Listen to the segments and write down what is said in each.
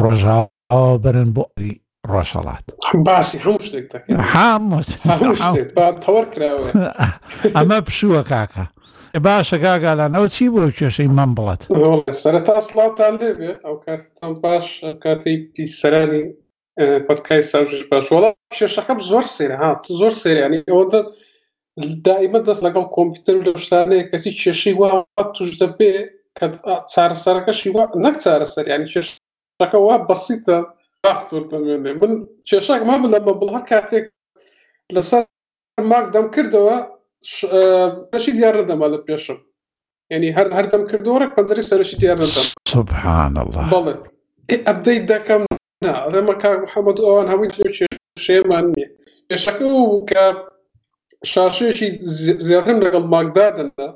ڕۆژاوا بەرن بۆ ئەری ڕۆژهڵات باسی هەموو شتێک تەوەر کراوە ئەمە پشووە کاکە باشە گاگالانەوە چی بۆ کێشەی مەم بڵەت سەرتا سڵاتان دەبێت ئەو کاتتان باش کاتی پیسەرانی پەتکای ساوژش باش وڵا شێشەکەم زۆر سێرە هات زۆر سێریانی ئەوەندە دائیمە دەست لەگەڵ کۆمپیوتەر لە شتانەیە کەسی کێشەی وا توش دەبێ کە چارەسەرەکەشی وە نەک چارەسەریانی کێشەکە وا بەسیتە باخت دەمێنێ من کێشاک ما بلە بە بڵ هەر کاتێک لەسەر ماک دەم کردەوە پێشی دیار نەدەما لە پێشم ینی هەر هەردەم کردوەڕێک پەنجەری سەرشی دیار نەدەم سبحان الله بەڵێ ئەبدەیت دەکەم نا ئەڵێمە کاک محەممەد ئەوان هەمووی شێمان نییە کێشەکە بوو کە شاشێکی زێڕن لەگەڵ ماکدا دەنا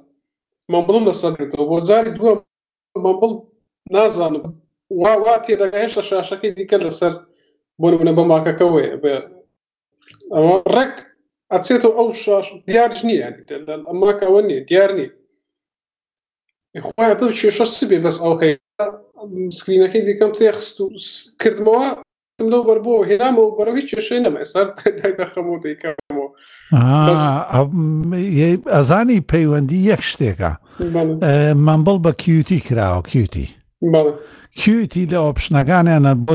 من بڵم لەسەر گرتەوە بۆ جاری دووە من بڵ نازانم وا وا تێدا هێشتا شاشەکەی دیکە لەسەر بۆ نمونە بە ماکەکەەوە بە ئەوە ڕێک ئەچێتەوە ئەو شاش دیارش نییە ئەماکەوە نیە دیار نیە خۆیان پێ کێشە سبێ بەس ئەو هەیە سکرینەکەی دیکەم تێخست و کردمەوە لەو بەر بۆ هێنامەوە بەرەوەی کێشەی نەمە ئێستا دەخەمەوە دەیکەمەوە ئەزانی پەیوەندی یەک شتێکە مەمبڵ بە کیوتی کراوە کیوتی کیوتی لە ئۆپشنەکانیانە بۆ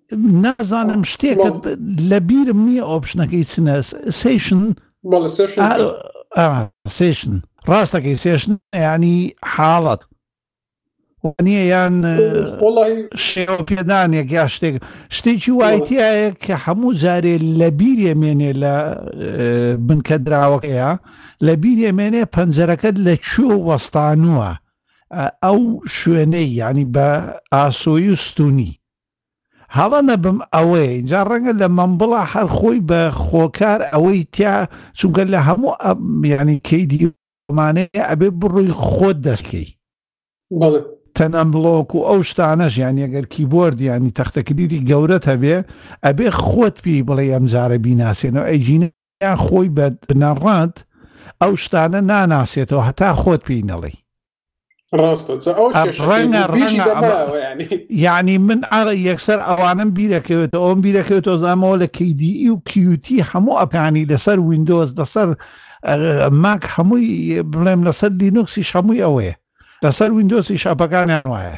نازانم شتێکە لە بیرم نییە ئۆپشنەکەی چنە سیشن سیشن ڕاستەکەی سێشن ینی حاڵەت نییە یان شێوە پێدانێک یا شتێک شتێکی وایتیایە کە هەموو جارێ لە بیرێ مێنێ لە بنکە دراوەکەیە لە بیرێ مێنێ پەنجەرەکەت لە کوێ وەستانووە ئەو شوێنەی ینی بە ئاسۆی و ستونی هەڵە نەبم ئەوەیە ئینجا ڕەنگە لە مەمبڵە هەر خۆی بە خۆکار ئەوەی تیا چونکە لە هەموو میانی کەی دیمانەیە ئەبێ بڕووی خۆت دەستکەی تەنەمبلۆک و ئەو شتانەش یانی ئەگەر کیبۆرد ینی تەختەکلیلی گەورەت هەبێ ئەبێ خۆت پێی بڵێ ئەم جارە بیناسێنەوە ئەیجینە یان خۆی بە بنەڕەت ئەو شتانە ناناسێتەوە هەتا خۆت پێی نەڵێی یعنی من ئاغا یەکسەر ئەوانم بیرەکەوێت ئەوم بیرەکەوێت تۆزانەوە لە کیدی و کیوتی هەموو ئەپیانی لەسەر وینندۆز لەسەر ماک هەمووی بڵێم لەسەر لینوکسیش هەمووی ئەوەیە لەسەر وینندۆسی شاپەکانیان وایە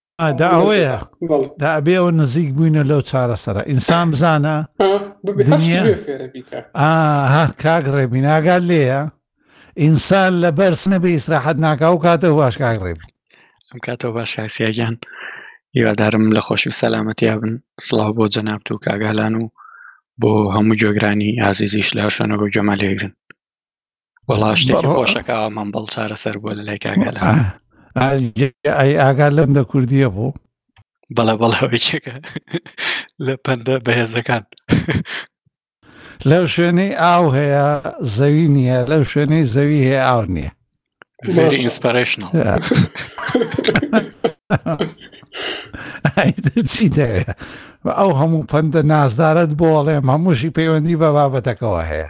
ئا دا ئەوەیە بەڵێ دا ئەبێ ئەوە نزیک بووینە لەو چارەسەرە ئینسان بزانە ها ببێ هەر شتی دنیا. نوێ فێرە بیکە ئا ها کاک ڕێبین ئاگات لێیە ئینسان لە بەرز نەبێ ئیسراحەت ناکا و کاتە باش کاک ڕێبین ئەم کاتەوە باش کاکسیاگیان هیوادارم لە خۆشی و سەلامەتیا بن سڵاو بۆ جەنابت و کاگالان و بۆ هەموو گوێگرانی ئازیزیش لە هەر شوێنەوە گوێمان لێگرن وەڵا شتێکی خۆشەکە ئەمان بەڵ چارەسەر بووە لە لای کاگەل ئای ئاگار لەم دە کوردیە بوو بەڵە بەڵەوەیکێکە لە پەندە بەهێزەکان لەو شوێنەی ئاو هەیە زەوی نییە لەو شوێنەی زەوی هەیە ئاو نییە ئینسپەرشن چی دەوێت ئەو هەموو پەندە نازدارت بۆڵێم هەمووشی پەیوەندی بە بابەتەکەەوە هەیە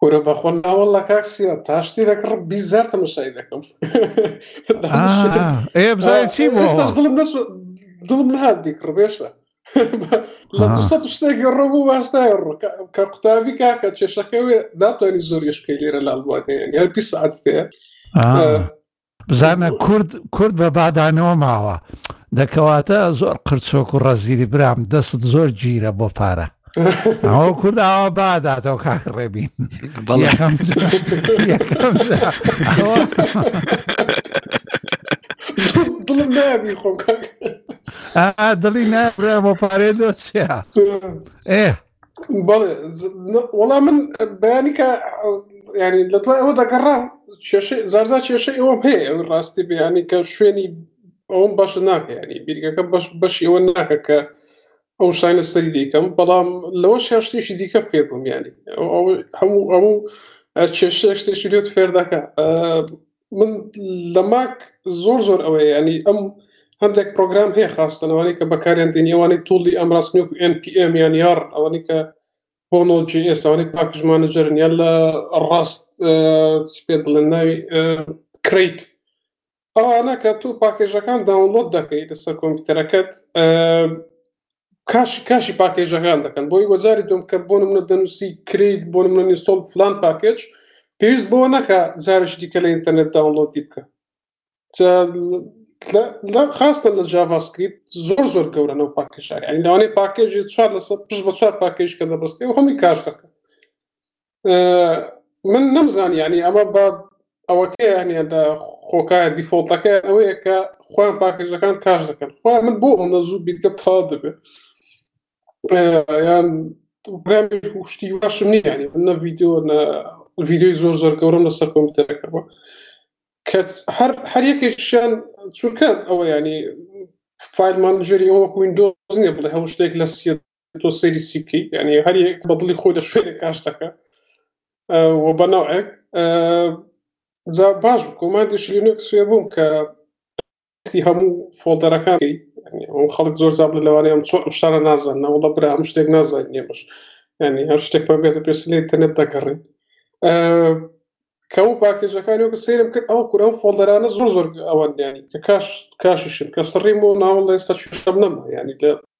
کورە بەخۆ ناوەڵا کاک سیا تا شتی دەکڕ بیست جار تەمەشای دەکەم دڵم نهات بیکڕ بێشە لە دو شتێکی ڕۆبوو باشدا کە قوتابی کاکە کێشەکەوێ ناتوانانی زۆر یشکەی لێرە لاڵ بووەکەیان یان پی ساعت تێ بزانە کورد کورد بە بادانەوە ماوە دەکەواتە زۆر قرچۆک و ڕەزیری برام دەست زۆر گیرە بۆ پارە ئەوە کورد ئاوا باداتەوە کاک ڕێبین دڵم نابی خۆم دڵی نابرا بۆ پارێ دۆچیا ئێ وەڵام من بەیانیکە ینی لە دوای ئەوە دەگەڕام زارزا کێشەی ئەوەم هەیە ئەو ڕاستی بیانی کە شوێنی ئەوم بەش ناکەیانی بیرگەکە بەش بەشی ئەوە ناکە کە ئەو شتانە سەری دیکەم بەڵام لەوە شێشتێکی دیکە فێر بووم ینی هەموو هەموو کێشێک شتێکی لێت فێردەکە من لە ماک زۆر زۆر ئەوەیە ینی ئەم هەندێک پرۆگرام هەیە خاستەنەوەی کە بەکاریان دێنیەوانی توڵی ئەم ڕاستنیوک NPM یان یار ئەوەنی کە بۆ نۆجی ئێستاوانی پاکژمانە جەرنیان لە ڕاست پێ دڵێن ناوی کریت ئەوانە کە تۆ پاکێژەکان داونلۆد دەکەیت لەسەر کۆمپیوتەرەکەت کاش کاشی پاکێژەکان دەکەن بۆی وەجاری دوم کە بۆ منە دەنووسی کریت بۆ منە نیستۆڵ فلان پاکێج پێویست بۆ نەکە جارش دیکە لە ئینتەرنێت داونلۆدی بکە خاستە لە جاڤاسکریپت زۆر زۆر گەورەەوە پاکێشاری ئەنیداوانەی پاکێژی چوار لەسە پشت بە چوار پاکێش کە دەبستێ و هەمی کاش دەکەن من نەمزانی ینی ئەمە بە ئەوەکەیانیاندا خۆکایە دیفۆڵتەکە ئەوەیە کە خۆیان پاکێژەکان کاش دەکەن خۆ من بۆ ئەمە زوو بیرگە تا دەبێت یان شتی باشم نیانی نە ڤیددیو نە ڤیددیوی زۆر زۆر گەورم لەسەر کۆمپیوتەرەکەەوە کە هەر هەر یەکێکشیان چونکە ئەوە ینی فیلمان ژێری ئەوە کوین دۆزنیە بڵێ هەموو شتێک لە سیە تۆ سەیری سی بکەیت یعنی هەر یەک بە دڵی خۆی لە شوێنە کاش دەکە و بەناوێک جا باش بکومان دشلینک سوێ بووم کە هەموو فۆڵدەرەکانی ئەو خەڵک زۆر زاب لەوانێ ئەم چۆ ئەم شارە نازان ناوڵە برا هەم شتێک نازان نێمەش ینی هەر شتێک پێ بێتە پێسلی تەنێت دەگەڕین کەو پاکێجەکانی وەکە سێرم کرد ئەو کورە و فۆڵدەرانە زۆر زۆر ئەوەندیانی کە کاش کاشیشن کە سڕیم و ناوەڵی سەرشم نەما ینی لە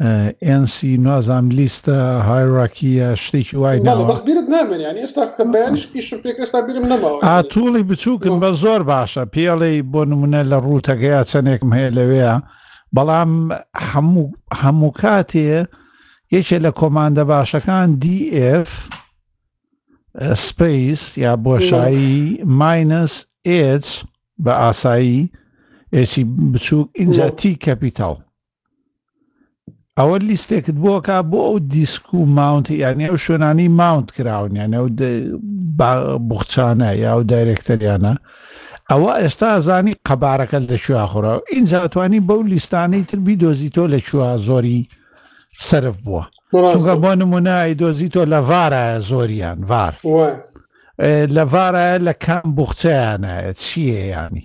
ئێنسی نازام لیستە هایراکیە شتێکی وای بەس بیرت نامێن ینی ئێستا کە بەیانش ئیشم پێک ئێستا بیرم نەماوە ئاتوڵی بچووکن بە زۆر باشە پێڵی بۆ نمونە لە ڕووتەکەیا چەندێکم هەیە لەوەیە بەڵام هەموو هەموو کاتێ یەکێ لە کۆماندە باشەکان DF سپیس یا بۆشایی ماینەس ئێچ بە ئاسایی ئێسی بچووک ئینجا تی کەپیتاڵ ئەوە لیستێکت بۆکە بۆ ئەو دیسک و ماونت یعنی ئەو شوێنانی ماونت کراون یعنی ئەو بخچانە یا ئەو دایرێکتەریانە ئەوە ئێستا زانی قەبارەکە لە کوێ خۆراوە ئینجا توانی بەو لیستانەی تر بیدۆزی تۆ لە کوێ زۆری سرف بووە چونگە بۆ نمونای دۆزی تۆ لە ڤارە زۆریان ڤار لە ڤارە لە کام بخچیانە چیە ینی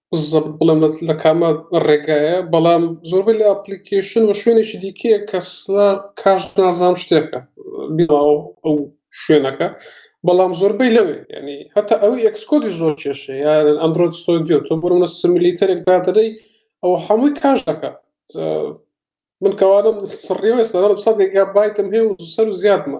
زەبت بڵێم لە کامە ڕێگایە بەڵام زۆربەی لە ئەپلیکیشن و شوێنێکی دیکەیە کە کاش نازام شتێکە بیاو ئەو شوێنەکە بەڵام زۆربەی لەوێ ینی هەتا ئەوەی ئەکسکۆدی زۆر کێشە یان ئەندرۆت ستۆدیۆ تۆ بڕمە سملیتەرێک دادەی ئەو هەمووی کاش دەکات من کەوانم سڕیەوە ئێستا سەد گا بایتم هەیە و سەر و زیادمە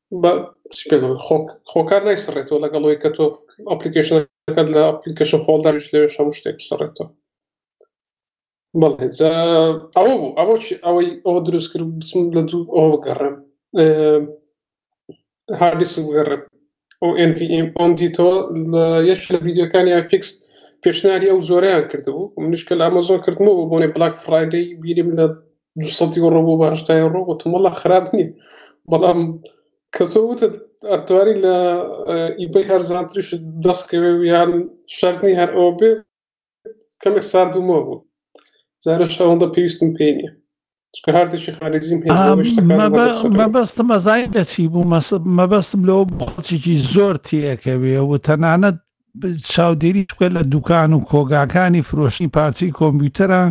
خۆکار نایسڕێتەوە لەگەڵەوەی کە تۆ ئەپلیکیشنەکەت لە ئەپلیکیشن خۆڵداویش لەوێ هەموو شتێک بسڕێتەوە ئەوە بوو ئەوە ئەوەی ئەوە دروست کرد بچم لە دوو ئەوە بگەڕێم هاردیس بگەڕێم ئەو NVM ئەم دیتەوە لە یەک لە ویددیوەکانی فیکس پێشناری ئەو زۆریان کردبوو منیشکە لە ئەمەزۆن کردمەوە بۆنێ بلاک فرایدەی بیرم لە دوسەد یۆڕۆ بۆ بە هەشتا یۆڕۆ گوتم وەڵا خراپ نییە بەڵام کە تۆ وتت ئەتوانی لە ئیبەی هەرزانتریش دەستکەوێ یان شەرنی هەر ئەوە بێ کەمێک ساردومەوە بوو زارش ئەوەندە پێویستم پێ نیە هەردێکی خارجیم مەبەستم مەزای دەچی بوو مەبەستم لەوە بۆ خەڵکیی زۆر تێکەوێ و تەنانەت چاودێریش بکە لە دوکان و کۆگاکانی فرۆشتنی پارچەی کۆمپیوتەرە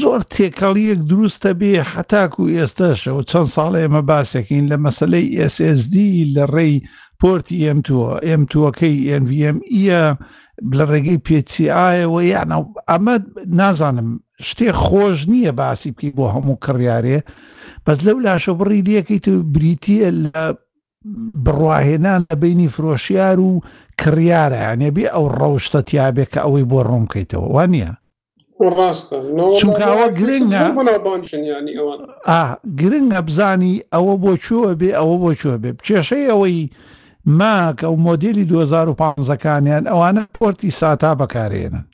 زۆر تێکەڵیەک دروستە بێ حتاکو و ئێستاشەوە چەند ساڵە ئێمە باسەکەین لە مەسلەی SSD لە ڕێی پۆرتی ئەمتووە ئەمتووەکەی NVM ە لە ڕێگەی پێچی ئایەوە یانە ئەمە نازانم شتێ خۆش نییە باسی بکەی بۆ هەموو کڕیارێ بەس لەو لاشە بڕی لەکەیت و بریتە لە بڕواهێنان لە بەینی فرۆشیار و کڕیارە یانێ بێ ئەو ڕەوشتە تیاابێ کە ئەوەی بۆ ڕوون بکەیتەوە وانە ڕاستە چونکەوە گرنگە گرنگە بزانی ئەوە بۆ چوە بێ ئەوە بۆ چوە بێ کێشەی ئەوەی ماکە و مۆدیلی 2015ەکانیان ئەوانە پۆرتی ساتا بەکارێنن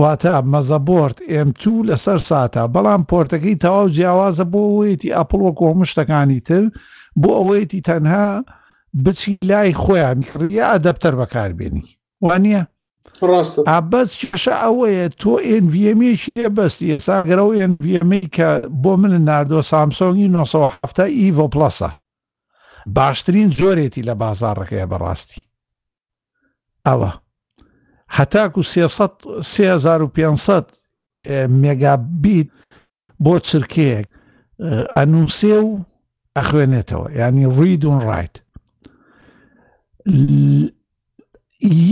واتە مەزەبۆرد ئێم توو لەسەر ساتە بەڵام پۆرتەکەی تەواو جیاوازە بۆ ئەوەیەتی ئەپڵ وەکو هەموو شتەکانی تر بۆ ئەوەیەتی تەنها بچی لای خۆیان کڕیە ئەدەپتەر بەکاربێنی وانە ئابەس کێشە ئەوەیە تۆ ئێنڤەمێکی لێ بەستی ئێساگەرە و ئێنڤەمەی کە بۆ من ناردۆ سامسۆنگی 1970 ئیڤۆ پلسە باشترین جۆرێتی لە بازاڕەکەی بەڕاستی ئەوە هەتاکو سهزار و پێسەد مێگابیت بۆ چرکەیەک ئەنووسێ و ئەخوێنێتەوە ینی ڕیدون ڕایت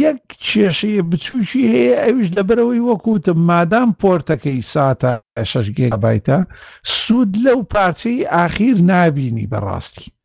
یەک کێشەیە بچووکی هەیە ئەوش لەبەرەوەی وەکوتم مادام پۆرتەکەی ساتە شش گێبایتە سوود لەو پارچەی ئاخیر نابینی بەڕاستی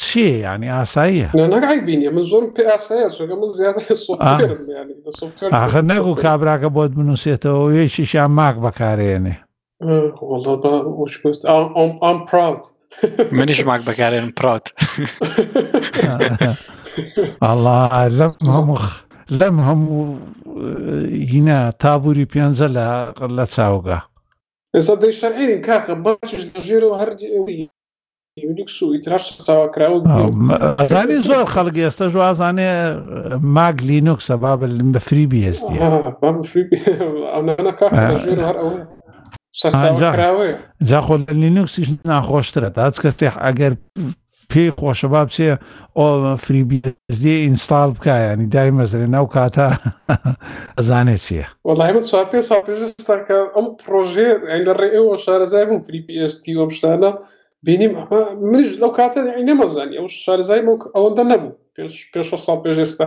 چیە یانی ئاساییە نەگەبینە من زۆر پێ ئاسایە چۆگە من زیاتر ئاخر نەگو کابراکە بۆت بنووسێتەوە یەکیشیان ماک بەکارێنێ ئەم پراوت منیش ماک بەکارێن پراوت ئەڵا لەم هەموو لەم هەموو هینا تابووری پێنجە لە لە چاوگە ئێستا دەی شەرعێنین کاکە بەچش دەژێرەوە هەر ئەزانی زۆر خەڵک ئێستا ژوازانێ ماگ لینوکسە با بەفری بێستی جاخۆ لینوکسیش ناخۆشترە تاچ کەسێ ئەگەر پێی خۆشە با بچێ ئۆ فریبی دەزیێ ئینستال بکە ینی دای مەزرێ ناو کاتە ئەزانێت چیە وڵای من سوار پێ سا پێشستاکە ئەم پرۆژێ ئەین لە ڕێ ئەوە شارەزای بووم فری پێستی وە شتانە بینیم منیش لەو کاتە نەمەزانی ئەو شارزای ئەوەندە نەبوو پێش پێش سا پێشێستا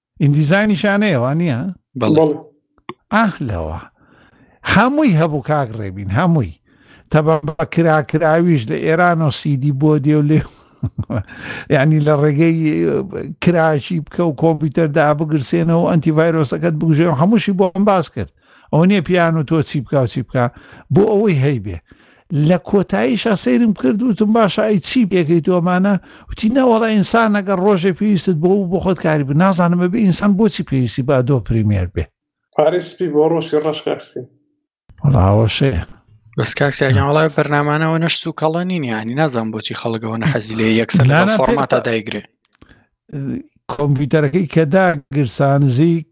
ئیندیزای نیشانەیەوە نییە ئاهلەوە هەمووی هەبوو کاک ڕێبین هەمووی تەبە کراکراویش لە ئێران و سیدی بۆ دێ و لێ ینی لە ڕێگەی کراشی بکە و کۆمپیوتەردا بگرسێنەوە ئەنتی ڤایرۆسەکەت بگوژێ و هەمووشی بۆم باس کرد ئەو نیە پیان و تۆ چی بکە و چی بکە بۆ ئەوەی هەیبێ لە کۆتاییشا سەیرم کرد وتم باشە ئەی چی پێکەی تۆمانە وتی نەوەڵە ئینسان نەگە ڕۆژێ پێویستت بۆ و بۆ خۆت کاری بە نازانمە بێ ئینسان بۆچی پێویستی بە دۆ پریمێر بێ پارەی سپی بۆ ڕۆژی ڕەش کاکسی وڵاوەشێ بەس کاکسیاگەڵای بەرنامانەوە نەش سوکەڵە نین ینی نازان بۆچی خەڵگەوە نەحەزی لێ یەکسەر لە فۆرماتە دایگرێ کۆمپیوتەرەکەی کە داگرسانزیک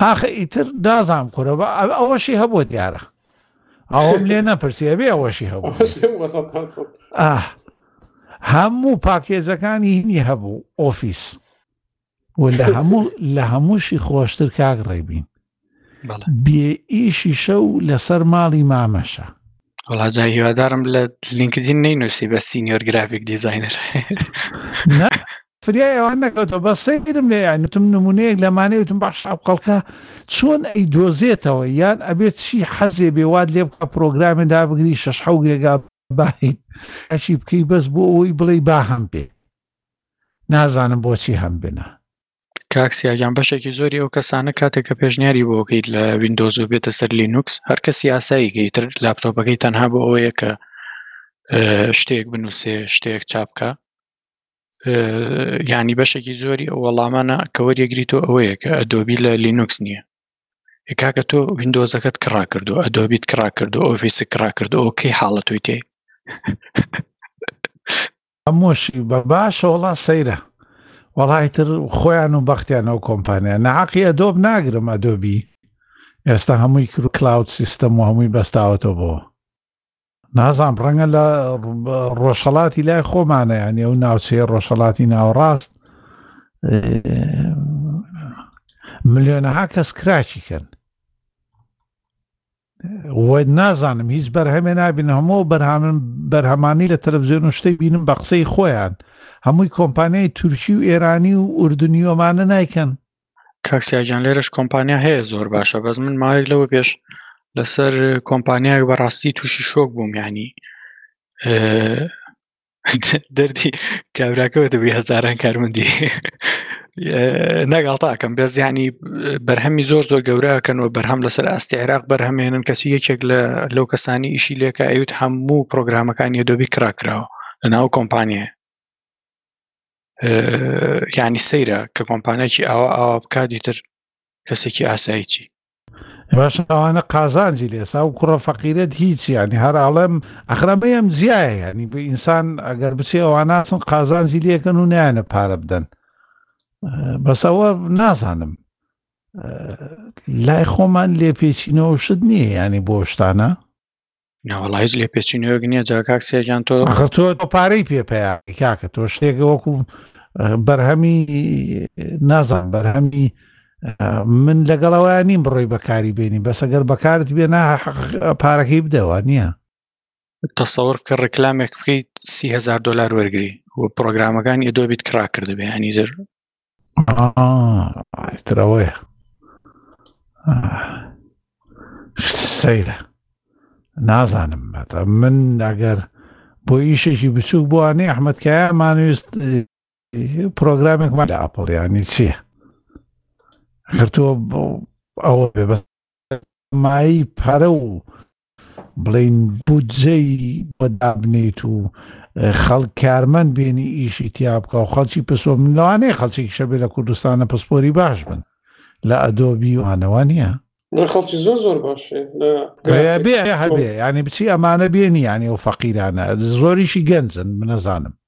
ئاخ ئیتر دازان کورە بە ئەوەشی هەبووە دیارە ئەوم لێ نەپرسیە بێ ئەوەشی هەبوو هەموو پاکێزەکانی هینی هەبوو ئۆفیس و لە هەموو لە هەمووشی خۆشتر کاک ڕێبین بێ ئیشی شەو لەسەر ماڵی مامەشە وڵا جای هیوادارم لە لینکدین نەی نووسی بە سینیۆر گرافیک دیزینەر فریای ئەوان نەکەوتەوە بە سەیرم لێ یانتم نمونەیەک لەمانەی وتم باش ئەو خەڵکە چۆن ئەی دۆزێتەوە یان ئەبێت چی حەزێ بێواد لێ بکە پرۆگرامی دابگری شەش حەوگێگا باهیت ئەشی بکەی بەس بۆ ئەوەی بڵێی با هەم بێ نازانم بۆچی هەم بنە کاک سیاگیان بەشێکی زۆری ئەو کەسانە کاتێک کە پێشنیاری بۆکەیت لە وینندۆز و بێتە سەر لینوکس هەرکەسی یاسایی گەیتر لاپتۆپەکەی تەنها بۆ ئەوەیە کە شتێک بنووسێ شتێک چاپکە ینی بەشێکی زۆری ئەو وەڵامانە کەوەریەگری تۆ ئەوەیە کە ئەدۆبی لە لینوکس نییە ئێ کاکە تۆ ویندۆزەکەت کڕا کردو ئەدۆبیت کڕا کردو ئۆفیست کڕا کردو ئەو کەی حاڵە تۆی تێ ئەمۆشی بە باشە وڵا سەیرە وەڵی تر خۆیان و بەختیان ئەو کۆمپانیا نەعقی ئەدۆب ناگرم ئەدۆبی ئێستا هەمووی کرو کلااود سیستم و هەمووی بەستاوەتەوە بۆ نازام ڕەنگە لە ڕۆژهڵاتی لای خۆمانە یانی ئەو ناوچەیە ڕۆژهڵاتی ناوەڕاست ملیۆنەها کەس کراکی کەن وە نازانم هیچ بەرهەمێ نابین هەموو بەرهامن بەرهەمانی لە تەلەڤزیۆن و شتەی بینم بە قسەی خۆیان هەمووی کۆمپانیای تورکی و ئێرانی و ئوردنیۆمانە نیکەن کاک سیاگیان لێرەش کۆمپانیا هەیە زۆر باشە بەس من ماوەیەک لەوە پێش لەسەر کۆمپانیایەک بەڕاستی تووشی شۆک بووم ینی دەردی کابراکەوە دەبووی هەزاران کارمەندی نەگەڵتاکەم بێ زیانی بەرهەمی زۆر زۆر گەوراکەنەوە بەرهەم لەسەر ئاستی عێراق بەرهەمێنن کەسی یەکێک لە لەو کەسانی ئیشی لێکە ئەوت هەموو پرۆگرامەکانی دۆبی کراکراوە لەناو کۆمپانیە یعنی سەیرە کە کۆمپانیاکی ئاوا ئاوا بکاتی تر کەسێکی ئاسایی چی باش ئەوانە قازانجی لێسا و کوڕە فەقیرت هیچی ینی هەر ئاڵم ئەخرەمە ئەم جیایە ینی بە ئینسان ئەگەر بچێ ئەوان ناسن قازانجی لەکەن و نیانە پارە بدەن بەسەوە نازانم لای خۆمان لێپێچینەوە شت نییە ینی بۆ شتانە ناوەڵا هیچ لێ پێچینەوەک نییە جا کاک سێگیان تۆ ئەخر تۆ تۆ پارەی پێ پیا کاکە تۆ شتێکە وەکو بەرهەمی نازان بەرهەمی من لەگەڵەوەیان نیم بڕۆی بەکاری بێنی بەسەگەر بەکارت بێ نا پارەکەی بدەوە نییە تەسەور کە ڕێکلامێک بکەیت سیهزار دلار وەرگری و پرۆگرامەکانی ئەدۆبیت کراکردبێ هەنیزر ترەوەیە سەیرە نازانم بەتە من ئەگەر بۆ ئیشێکی بچووک بووانێ ئەحمەدکایە مانویست پرۆگرامێکمان لە ئاپڵیانی چییە خرتووە ئەوە بێ بەس مای پارە و بڵێن بودجەی بۆ دابنێیت و خەڵک کارمەند بێنی ئیشی تیا بکە و خەڵکی پسۆ من لەوانەیە خەڵکی شەبێ لە کوردستانە پسپۆری باش بن لە ئەدۆبی وانەوە نییە خەڵکی زۆر زۆر باشێ هەبێ ینی بچی ئەمانە بێنی ینی و فەقیرانە زۆریشی گەنجن منەزانم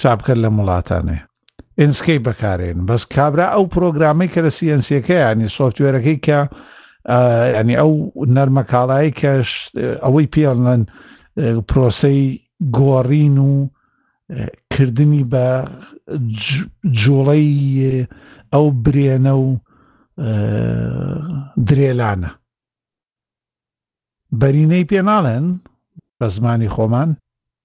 چاپکەر لەم وڵاتانەی ئنسکەی بەکارێن بەس کابرا ئەو پرۆگرامەی کە لە سیەنسیەکە ینی سۆفتوێرەکەی کە ینی ئەو نەرمەکاڵایی کەش ئەوەی پێڵەن پرۆسەی گۆڕین و کردنی بە جوڵەی ئەو برێنە و درێلانە بەرینەی پێ ناڵێن بە زمانی خۆمان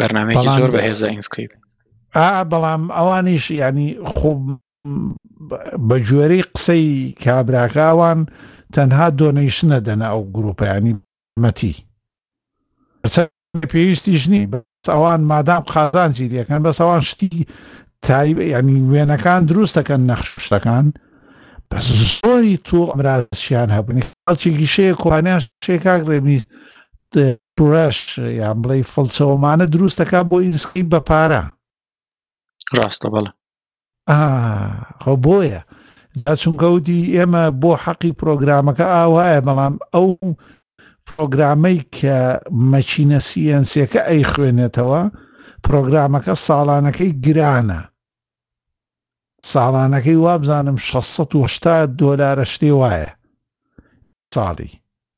بەرنمەیەکی زۆر بەهێزە ئینسکریپ بەڵام ئەوانیش ینی خۆ بە گوێرەی قسەی کابراکەوان تەنها دۆنیشنە دەنە ئەو گروپیانی مەتی پێویستیش نی ئەوان مادام قازانجی دەکەن بەس ئەوان شتی تایب ینی وێنەکان دروست دەکەن نەخش شتەکان بە زۆری توڵ ئەمرازشیان هەبنی خەڵکی گیشەیە کوانیان شێکاک ڕێبنی پرش یان بڵێی فڵچەوەمانە دروست دەکات بۆ ئینسکەی بە پارە ڕاستە بەڵێ خۆ بۆیە چونکەوتی ئێمە بۆ حەقی پرۆگرامەکە ئاوایە بەڵام ئەو پرۆگرامەی کە مەچینە سیەنسیەکە ئەی خوێنێتەوە پرۆگرامەکە ساڵانەکەی گرانە ساڵانەکەی وابزانم 680 دۆلارە شتێ وایە ساڵی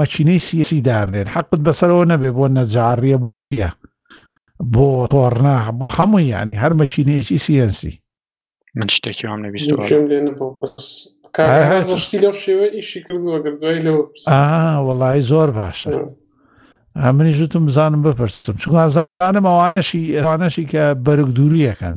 مەکینەی سیاسی دانرێن حەقت بەسەرەوە نەبێ بۆ نەجاڕیە بە بۆ تۆڕنا بۆ هەمووی یانی هەر مەکینەیەکی سیەنسی من شتێکی وام نەبیست شتی لەو شێوە ئیشی کردووە گردوای لەو وڵی زۆر باشە منی ژوتم بزانم بپرسم چونزانم ئەوانەشی ئەوانەشی کە بەرگ دووریەکەن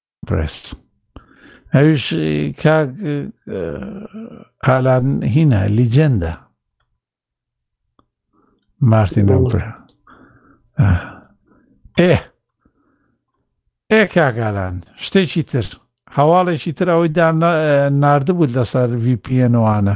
پرس ئەوش کاک ئالان هینا لیجندە مارتین ئەمپرا ئێ ئێ کاگالان شتێکی تر هەواڵێکی تر ئەوەی ناردبوو لەسەر VPN وانە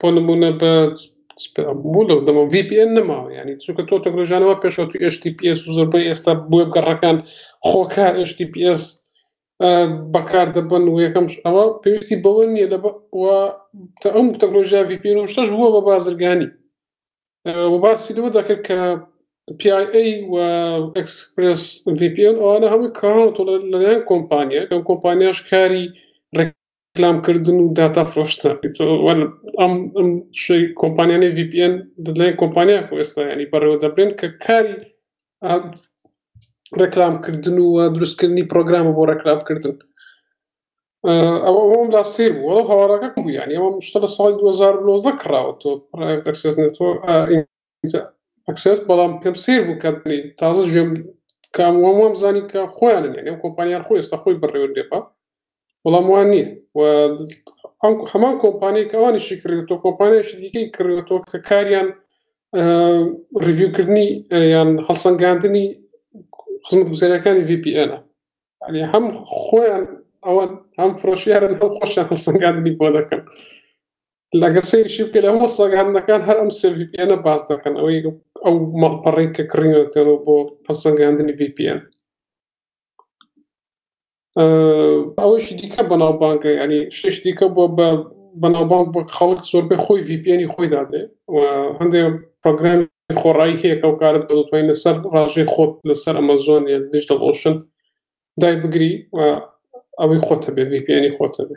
بۆ نمونە بە بۆ لەو دەمە VPN نەماوە ینی چونکە تۆ تەکنۆژانەوە پێشەوە تو HTTPS و زۆربەی ئێستا بۆ گەڕەکان خۆکە HTTPS بەکار دەبن و یەکەم ئەوە پێویستی بەوە نییە لە تا ئەم تەکنۆژیا VPN و شتەش بووە بە بازرگانی و باسی لەوە دەکرد کە PIA و Express VPN ئەوانە هەمووی کارۆتۆ لەلایەن کۆمپانیا کەم کۆمپانیاش کاری ڕێک کلام کردن و داتا فرۆشتن ئەم شوی کۆمپانیانەی VPN دەدلێن کۆمپانیا خۆ ئێستا ینی بەڕێوە دەبرێن کە کاری ڕێکلامکردن و دروستکردنی پرۆگرامە بۆ ڕێکلامکردن ئەو ئەوم دا سیر بوو ئەو هەواڵەکە بوو یانی ئەوم شتە لە ساڵی 2012 کراوە تۆ پرایڤ دەکسێس نێتۆ ئەکسەس بەڵام پێم سیر بوو کە تازە ژێم کام وام زانی کە خۆیانن یعنی ئەم کۆمپانیان خۆی ئێستا خۆی بڕێون لێپا بەڵام وان نییە و هەمان کۆمپانیک ئەوانی شکرێتۆ کۆمپانیش دیکەی کردێتەوە کە کاریان ڕیوکردنی یان هەڵسەنگاندنی خزمەت گوزارەکانی VPN ینی هەم خۆیان ئەوان هەم فرۆشیارن هەم خۆشیان هەڵسەنگاندنی بۆ دەکەن. لەگەر سەیرشی بکە لە هەمە سەگاندنەکان هەر ئەم سڤپیانە باس دەکەن ئەوەی ئەو مەڵپەڕی کە کڕینەتەوە بۆ پەسەنگاندنی VPN ئەوەشی دیکە بەناوبانگە ینی شش دیکە بۆ بە بەناوبانگ بۆ خەڵک زۆربەی خۆی VPNی خۆی دادێ هەندێک پرۆگرام خۆڕایی هەیە ئەو کارت بەدەتوانین لەسەر ڕژەی خۆت لەسەر ئەمەزۆن یان دیجدڵ ئۆشن دای بگری ئەوەی خۆتە بێ VPNی خۆتە بێ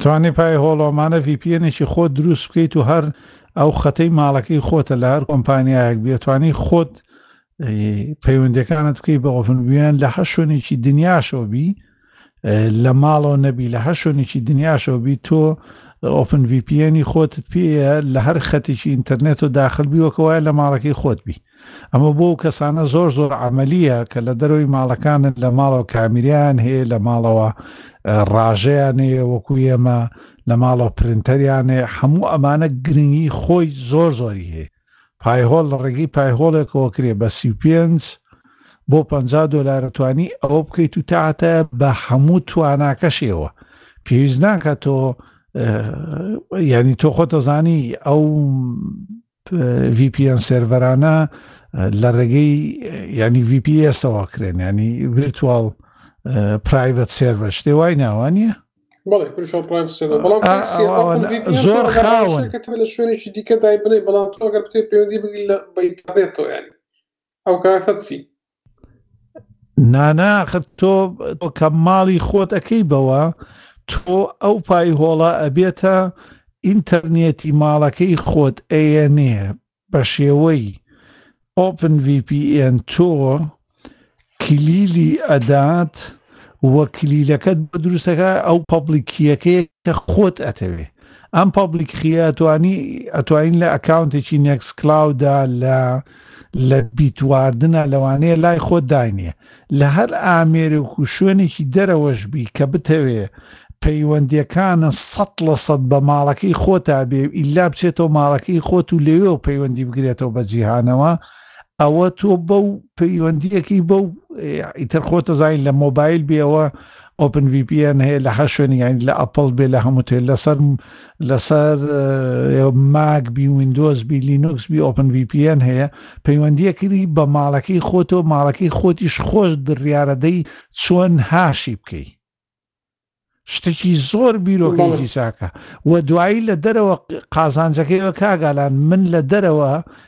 توانی پای هۆڵۆمانە ڤیپیەنێکی خۆت دروست بکەیت و هەر ئەو خەتەی ماڵەکەی خۆتە لە هەر کۆمپانیایەک بێتوانی خۆت پەیوەندەکانت بکەی بە ئۆفنبیان لە هە شوێنێکی دنیاشەوە بی لە ماڵەوە نەبی لە هە شوێنێکی دنیاشەوە بی تۆ ئۆپن VPNی خۆتت پێە لە هەر خەتێکی ئینتەرنێت و داخل بیوەکەوایە لە ماڵەکەی خۆت بی ئەمە بۆ ئەو کەسانە زۆر زۆر عملیە کە لە دەرەوەی ماڵەکانن لە ماڵەوە کامیریان هەیە لە ماڵەوە ڕاژەیانەیە وەکو ئێمە لە ماڵەوە پرینتەریانێ هەموو ئەمانە گرنگی خۆی زۆر زۆری هەیە پایهۆڵ لە ڕێگەی پایهۆڵێکەوە کرێ بە سی پێنج بۆ پ دلارەتوانی ئەوە بکەیت و تاعاتە بە هەموو تواناکەشەوە پێویست ناکە تۆ ینی تۆ خۆتەزانی ئەو ڤی پی ئەن سێرڤەرانە لە ڕێگەی ینی VPSەوە کرێن ینی ڤرتوال پرایڤەت سێرڤە شتێ وای ناوانە زۆر خاون لە شوێنێکی دیکە دای بڵێ بەڵام تۆگەر پێ پێوەندی بگری لە بەیتابێتەوە ینی ئەو کاتە چی؟ نانا خەت تۆ تۆ کە ماڵی خۆت ئەەکەی بەوە تۆ ئەو پای هۆڵە ئەبێتە ئینتەرنێتی ماڵەکەی خۆت ئەیەنێ بە شێوەی ئۆپن VPN تۆ کلیلی ئەدات و کلیلەکەت بە دروستەکە ئەو پبلیکیەکەی کە خۆت ئەتەوێ ئەم پبلیکخیاتوانی ئەتوانین لە ئەکاونتێکی نێکس کلااودا لە لە بیتواردنە لەوانەیە لای خۆت داینێ لە هەر ئامێرێک و شوێنێکی دەرەوەش بی کە بتەوێ پەیوەندیەکانە سەد لە سەد بە ماڵەکەی خۆتا بێ و ئیلا بچێتەوە ماڵەکەی خۆت و لەوێ و پەیوەندی بگرێتەوە بە جیهانەوە ئەوە تۆ بەو پەیوەندیەکەی بەو ئیتر خۆتە زین لە مۆبایل بێەوە ئۆپن VPN هەیە لە هە شوێنیانی لە ئەپل بێ لە هەمووتێ لەسەر لەسەر ماک بی وینندۆز بی لینوکس بی ئۆپن VPN هەیە پەیوەندیەکری بە ماڵەکەی خۆتەوە ماڵەکەی خۆتیش خۆش بڕیارەدەی چۆن هاشی بکەی شتێکی زۆر بیرۆکەی چاکە و دوایی لە دەرەوە قازانجەکەیەوە کاگالان من لە دەرەوە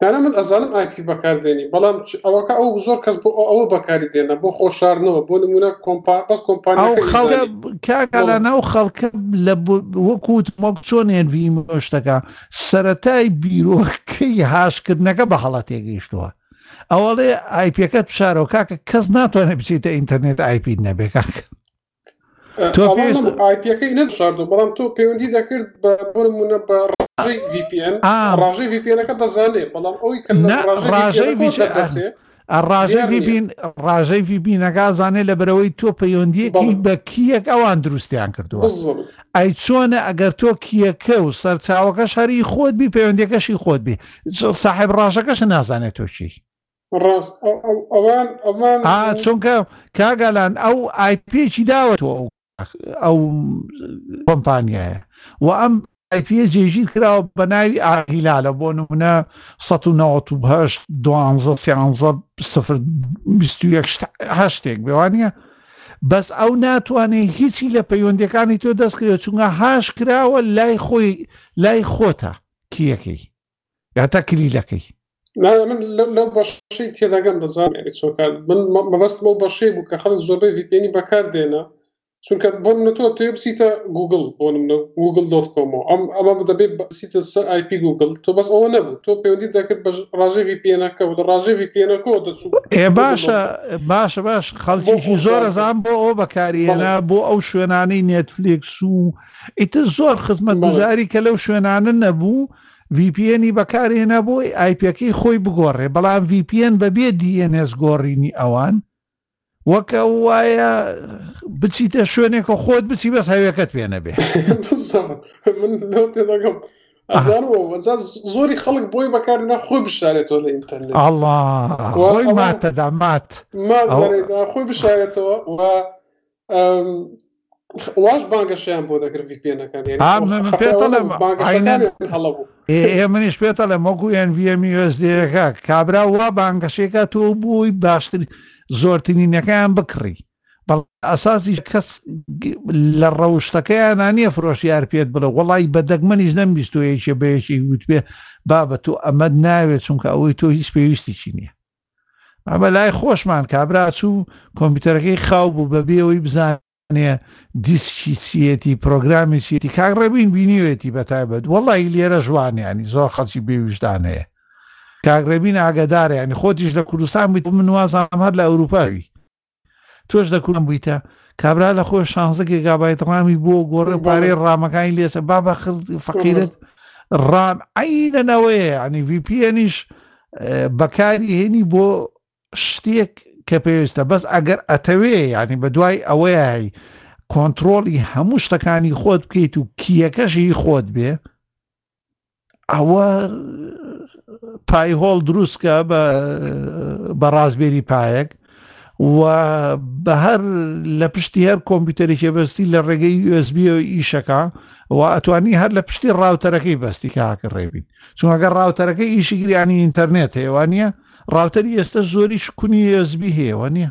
دانا من ئەزانم ئایپی بەکار دێنی بەڵام ئەوەکە ئەو زۆر کەس بۆ ئەوە بەکاری دێنە بۆ خۆ شارنەوە بۆ نمونە کۆمپا بەس کۆمپانیەکە کاکالانە ئەو خەڵکە لە وەکوت مۆک چۆن ئێنڤیمۆ شتەکە سەتای بیرۆکەی هاشکردنەکە بە هەڵە تێگەیشتووە ئەوەڵێ ئایپەکەت بشارەوە کاکە کەس ناتوانێت بچیتە ئینتەرنێت ئایپیت نەبێ کاکە ئایپەکەی نەشاردو بەڵام تۆ پەیوەندی دەکرد بە بۆمونە بە ڕژەی VPN ڕژەی VPNەکە دەزانێت بەڵام ئەوی کە ڕژەی ڕژەی VPN ڕژەی VPNەکە زانێت لە بەرەوەی تۆ پەیوەندیەکی بە کیەک ئەوان دروستیان کردووە ئەی چۆنە ئەگەر تۆ کیەکە و سەرچاوەکە شەری خۆت بی پەیوەندەکەشی خۆت بی ساحب ڕژەکەش نازانێت تۆچی چونکە کاگالان ئەو ئایپێکی داوەەوە ئەو ئەو کۆمپانیایە و ئەم ئایپە جێژیر کراوە بە ناوی ئاهیلالە بۆ نمونە 1970 دوانزە سیانزە سفر هەشتێک بێوانە بەس ئەو ناتوانێت هیچی لە پەیوەندەکانی تۆ دەستکرێت چونگە هاش کراوە لای خۆی لای خۆتە کیەکەی یاتا کلیلەکەی من لەو بەشی تێداگەم دەزان چۆکار من مەبەست بۆ بەشێ بوو کە خەڵک زۆربەی ڤپێنی بەکار دێنە چونکە بۆ منە تۆ تێ بسیتە گوگل بۆ منە گوگل دۆت کۆمەوە ئەم ئەمە دەبێت بەسیتە سەر آیP گوگل تۆ بەس ئەوە نەبوو تۆ پەیوەندی دەکرد بە ڕژێ ڤپێنەکە و لە ڕژێ ڤپێنەکەەوە دەچوو ئێ باشە باشە باش خەڵکی زۆرە زان بۆ ئەو بەکارێنە بۆ ئەو شوێنانەی نێتفلێکس و ئیتر زۆر خزمەت گوزاری کە لەو شوێنانە نەبوو و ڤیپیئێنی بەکارهێنا بۆ ئەوەی ئایپیەکەی خۆی بگۆڕێ بەڵام ڤیپیئێن بەبێ دیئێنئێس گۆڕینی ئەوان وەک ئەو وایە بچیتە شوێنێک و خۆت بچی بەس هەوێکەت پێ نەبێ زۆری خەڵک بۆی بەکاردنا خۆی بشارێتەوە لە ئینتەرنێت ئەڵڵا خۆی ماتەدا مات خۆی بشارێتەوە واش بانگەشیان بۆ دەکرد VPN-ەکان یعنی ئام خۆ- من خەتای پێتەڵم ئەوە نەبوو، بانگەشەکانیان عینەن- هەڵە بوو ئێ منیش پێتەڵێم وەکو NVMe USD-ەکە کابرا وا بانگەشێکە تۆ بۆی باشتر زۆرترینەکەیان بکڕی بەڵ ئەساسی کەس گ- لە ڕەوشتەکەیانە نییە فرۆشیار پێت بڵێ وەڵی بە دەگمەنیش نەمبیست تۆ یەکێ بە یەکێک وت پێ بابە تۆ ئەمەد ناوێت چونکە ئەوەی تۆ هیچ پێویستیی نییە ئەمە لای خۆشمان کابرا چوو کۆمپیوتەرەکەی خاو بوو بە بێەوەی بزانێ دیسکی چیەتی پرۆگرامی چیەتی کاک ڕێبین بینیوێتی بەتایبەت وەڵی لێرە ژوانیانی زۆر خەڵکی بێویژدان هەیە کاک ڕێبین ئاگدارە ینی خۆتیش لە کوردستان بیت من وازانم هەر لە ئەوروپاوی تۆش لە کوان بویتە؟ کابرا لە خۆی شانزە گێگابایت ڕامی بۆ گۆڕێ پارەی ڕامەکانی لێسە بابا خرد فەقیرت ڕام عینە نەوەیە ینی VPNیش بەکاری هێنی بۆ شتێک کە پێویستە بەس ئەگەر ئەتەوێ ینی بە دوای ئەوەیە کۆنتترۆڵی هەموو شتەکانی خۆت بکەیت و کیەکەشی خۆت بێ ئەوە پای هۆڵ دروستکە بە بەڕازبێری پایەک و بە هەر لە پشتی هەر کۆمپیوتەرێکی بەستی لە ڕێگەی USB ئیشەکە و ئەتوانی هەر لە پشتی ڕاوتەرەکەی بەستی کاکە ڕێبین چونگە ڕاوتەرەکە ئیشی گریانی ئینتەرنێت هێوانە ڕاوتەری ئێستا زۆری شکونی USB هێوە نیە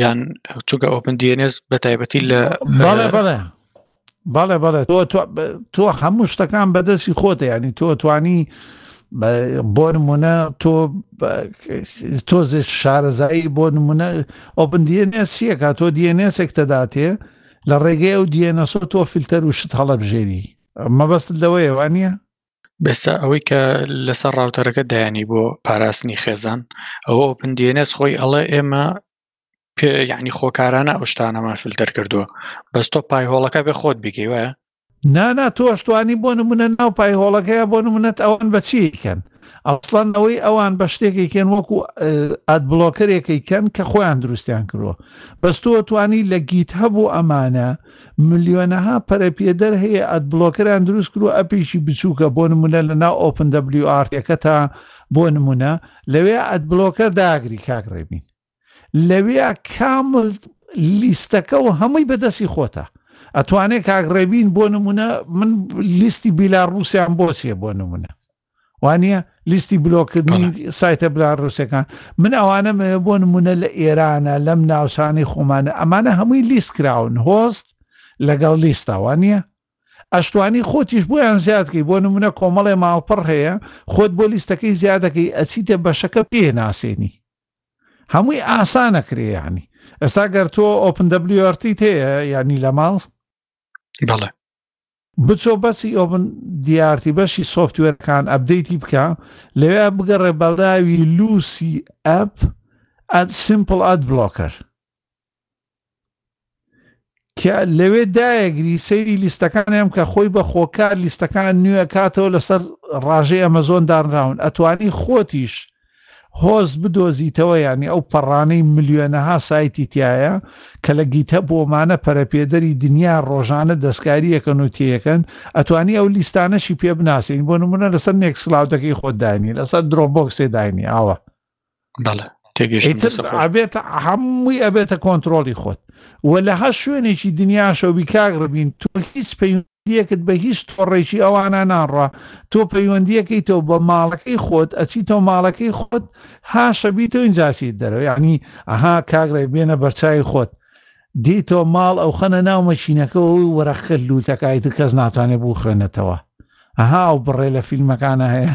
یان چووکە ئۆپن دیNS بە تایبەتی لە بەڵێ بەڵێ بەڵێ بەڵێ تۆ تۆ هەموو شتەکان بەدەستی خۆتە ینی تۆ توانی بۆ نمونە تۆ تۆزێ شارەزایی بۆ نمونە ئۆپن دیNSیەکە تۆ دیNSێک تەداتێ لە ڕێگەی ئەو دیێنەسۆ تۆ فیلتەر و شت هەڵەبژێری مەبەست لەوەیەوە نییە بەسە ئەوەی کە لەسەر ڕاوتەرەکە دایانی بۆ پاراستنی خێزان ئەو ئۆپن دیێنێس خۆی ئەڵێ ئێمە یعنی خۆکارانە ئەو شتانەمان فلتەر کردووە بەس تۆ پای هۆڵەکە بێ خۆت بگەی وایە نانا تۆشتوانی بۆ نمونە ناو پای هۆڵەکەیە بۆ نمونەت ئەوان بەچیکەن ئەسڵەن ئەوەی ئەوان بە شتێکێکێن وەکو ئەدبلۆکەرێکەکەی کەن کە خۆیان دروستیان کردووە بەستووە توانی لە گیت هەبوو ئەمانە ملیۆنەها پەرەپێدەر هەیە ئەدبڵۆکەریان دروست کردووە ئەپێکی بچووکە بۆ نموونە لە ناو ئۆپن دەبلیو ئارتەکە تا بۆ نموونە لەوێ ئەدبڵۆکەر داگری کاک ڕێبین لەوێ کامل لیستەکە و هەمووی بەدەستی خۆتە ئەتوانێت کاک ڕێبین بۆ نموونە من لیستی بیلا ڕووسیان بۆچیە بۆ نموونە وانە لیستی بلۆکردنی سایتە بلا ڕوسەکان من ئەوانە بۆ نمونە لە ئێرانە لەم ناوسانی خۆمانە ئەمانە هەمووی لیست کراون هۆست لەگەڵ لیستاوان نیە ئەشتوانی خۆتیش بۆیان زیادکەی بۆ نمونە کۆمەڵێ ماڵپڕ هەیە خۆت بۆ لیستەکەی زیادەکەی ئەچیتە بەشەکە پێ ناسێنی هەمووی ئاسانە کرێیانی ئێستا گەر تۆ ئۆپندەبلیۆرتی هەیە یعنی لە ماڵ بەڵێ بچۆ بەسی ئۆپن دیارتی بەشی سۆفتوێرەکان ئەپدەیتی بکە لەوێ بگەڕێ بەڵاوی لوسی ئەپ ئەد سیمپڵ ئەد بڵۆکەر کە لەوێ دایەگری سەیری لیستەکان ئەم کە خۆی بە خۆکار لیستەکان نوێ کاتەوە لەسەر ڕاژەی ئەمەزۆن دانراون ئەتوانی خۆتیش هۆز بدۆزیتەوە یانی ئەو پەڕانەی ملیۆنەها سایتی تایە کە لە گیتە بۆمانە پەرەپێدەری دنیا ڕۆژانە دەستکاریەکەن و تێەکەن ئەتوانی ئەو لیستانەشی پێ بناسین بۆ نمونە لەسەر نێکسلااوتەکەی خۆ داینی لەسەر درۆبۆکسێ داینی ئاوە بەڵێ ئەبێت هەمووی ئەبێتە کۆنتترۆلی خۆت و لە هە شوێنێکی دنیاشەوبی کاگڕبین تۆ هیچ پێی یەکت بە هیچ تۆڕێکی ئەوانە ناڕوا تۆ پەیوەندیەکەیتەوە بە ماڵەکەی خۆت ئەچیتەوە ماڵەکەی خۆت هاشە بیتەوە ئینجاچیت دەرەوە یعنی ئەها کاک ڕێ بێنە بەرچوی خۆت دیتەوە ماڵ ئەو خەنە ناو مەچینەکەەوە وەرەخە لوتەکایت کەس ناتوانێت بوخوێنێتەوە ئەها ئەو بڕێ لە فیلمەکانە هەیە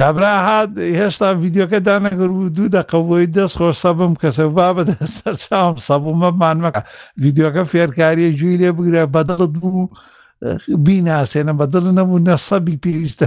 کابرا هات هێشتا ڤیددیوکە دانەگر و دوو دەقەبووی دەست خۆش سەبم کەسە با بە سەر چاوم سەبوومەمان مەکە ڤیددیوکە فێرکاریە جوی لێ بگرە بەدڵت بوو بیناسێنە بەدڵ نەبوو نەسەبی پێویستە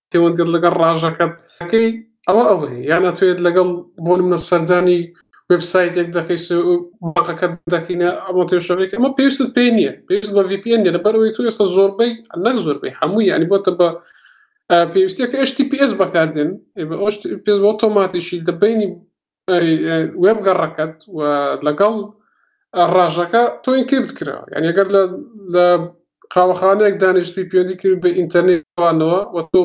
پەیوەندیت لەگەڵ ڕاژەکەت ئەەکەی ئەوە ئەوە یان ئەتوێت لەگەڵ بۆ منە سەردانی وبسایتێک دەکەی بەقەکەت دەکەینە ئەمە تێشەوێک ئەمە پێویست پێ نییە پێویست بە VPN نیە لەبەرەوەی تو ئێستا زۆربەی نەک زۆربەی هەموو ینی بۆتە بە پێویستەکە HTTPS بەکاردێن ئەوش پێ بۆ تۆماتیشی دەبینی وێب گەڕەکەت و لەگەڵ ڕاژەکە تۆ ئینکریپت کرا یعنی گەر لە لە قاوەخانەیەک دانیشتوی پێوەندی کرد بە ئینتەرنێتوانەوە و تۆ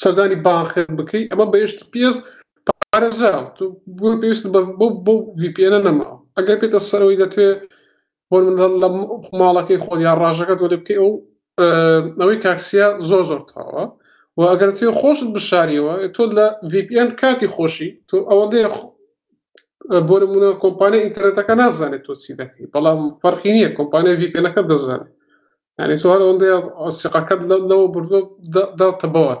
سەردانی بانخێت بکەیت ئەمە بەشت پێست پارێزراو بۆ پێویست بۆ بۆ VPN نەما ئەگەر پێتە سەرەوەی دەتوێت بۆن من لە ماڵەکەی خۆن یا ڕژەکە دۆلی بکەی ئەو ئەوەی کاکسیا زۆر زۆر تاوە و ئەگەر تێ خۆشت بشاریەوە تۆ لە VPN کاتی خۆشی تۆ ئەوەندەیە بۆ نمونە کۆمپانیا ئینتەرنێتەکە نازانێت تۆ چی دەکەی بەڵام فەرقی نییە کۆمپانیا VPNەکە دەزانێت یعنی تۆ هەر ئەوەندەیە سیقەکەت لەوە بردو داوتە بەوان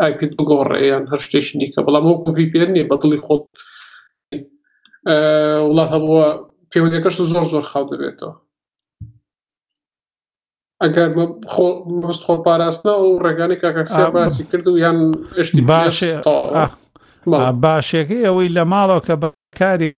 ئایپد بگۆڕێ یان هەر شتێکی دیکە بەڵام وەکو VPN نیە بە دڵی خۆت وڵات هەبووە پەیوەندەکەش زۆر زۆر خاو دەبێتەوە ئەگەر بەست خۆ پاراستنە و ڕێگانی کاکەسیار باسی کرد و یان باشێکی ئەوەی لە ماڵەوە کە بەکاری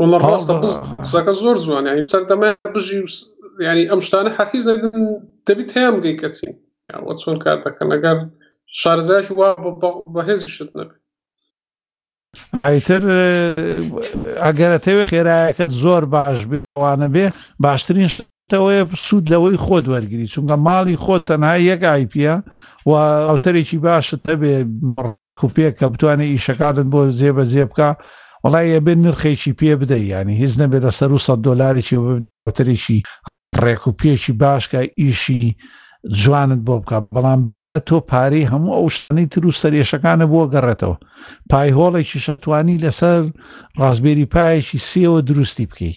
وڵە ڕاستە قسەکە زۆر زوانە هی سەردەمە بژی و ینی ئەم شتانە حەقیز دەبن دەبیت هەیە بگەی کەچین وە چۆن کار دەکەن ئەگەر شارزایش وا بەهێزی شت نەبێت ئەیتر ئەگەرەتەوێت خێراەکەت زۆر باش بوانە بێ باشترین شتەوەی سوود لەوەی خۆت وەرگری چونکە ماڵی خۆت تەنها یەک ئایپە و ئەوتەرێکی باشت هەبێ کوپێک کە بتوانێ ئیشەکانت بۆ زێ بە زێ بکا وڵی ئەبێت نرخێکی پێ بدە یانی هیچ نەبێت لە سەر و سە دۆلارێکی بەترێکی ڕێک و پێکی باشکە ئیشی جوانت بۆ بکە بەڵام تۆ پارەی هەموو ئەو شتانی تر و سەرێشەکانە بۆ گەڕێتەوە پای هۆڵێکی شەتوانی لەسەر ڕاستبێری پایەکی سێوە دروستی بکەی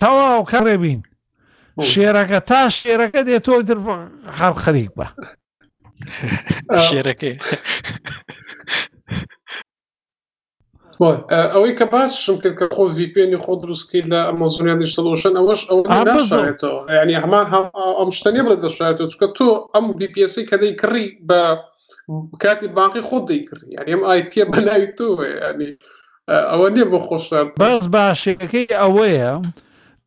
تەواو کەڕێ بین شێرەکە تا شێرەکە دێت تۆ تر هەر خەریک بە شێرەکەی ئەوەی کە باسشم کرد کە خۆ ڤیپێنی خۆ دروستکی لە ئەمەزۆنیان دیشتەڵۆشن ئەوەش ئەو ینی هەمان ئەم شتەنی بڵێت دەشارێتەوە چکە تۆ ئەم VPسی کە دەی کڕی بە کاتی باقی خۆ دەیکڕی یعنی ئەم ئای پێ بەناوی تۆ ینی ئەوە نیە بۆ خۆشار بەس باشەکەی ئەوەیە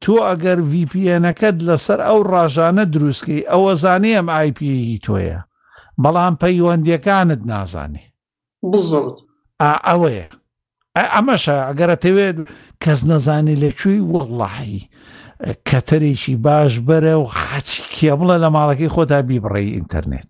تۆ ئەگەر VPNەکەت لەسەر ئەو ڕاژانە دروستکەی ئەوەزانێ ئەم ئای پیهی تۆیە بەڵام پەیوەندیەکانت نازانێ بزەوت ئەوەیە ئەمەشە ئەگەرەتەوێت کەس نەزانانی لە کوێی وەڵاحی کەتەرێکی باش بەرە و حەچی کێ بڵە لە ماڵەکەی خۆتا بیبڕی ئینتەرنێت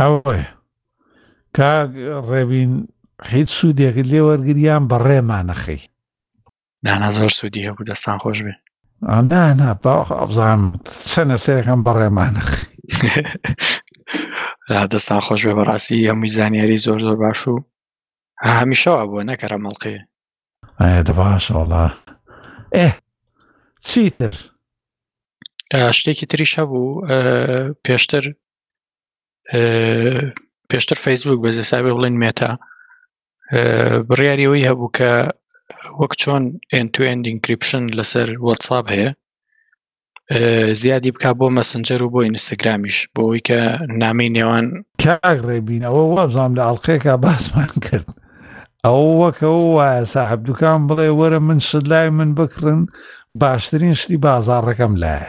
ئەوەیە کاک ڕێبین هیچ سوودێکت لێ وەرگریان بەڕێمانەخەی نانا زۆر سوودی هەبوو دەستان خۆش بێ ئەنا نا باوەخبزان چەنە سەرەکەم بەڕێمانەخ دەستان خۆش بێ بەڕاستی هەمووی زانیاری زۆر زۆر باش و هەمیشەوە بووە نەکەرە مەڵقی ئاەدە باشەوەڵا ئێ چیتر شتێکی تریش هەبوو پێشتر پێشتر فەیسبوک بە زەساێ بڵێن مێتا بڕیاریەوەی هەبوو کە وەک چۆن ئەتوێن ئینکریپشن لەسەر وەتساب هەیە زیادی بک بۆ مەسنجەر و بۆ ئینستاگرامیش بۆەوەی کە نامی نێوان کاک ڕێبین ئەوە وابزانام لە ئەڵلقەیەکە باسمان کرد ئەو وەکەەوە وایە ساحب دوکان بڵێ وەرە من شت لای من بکڕن باشترین شتی بازاڕەکەم لایە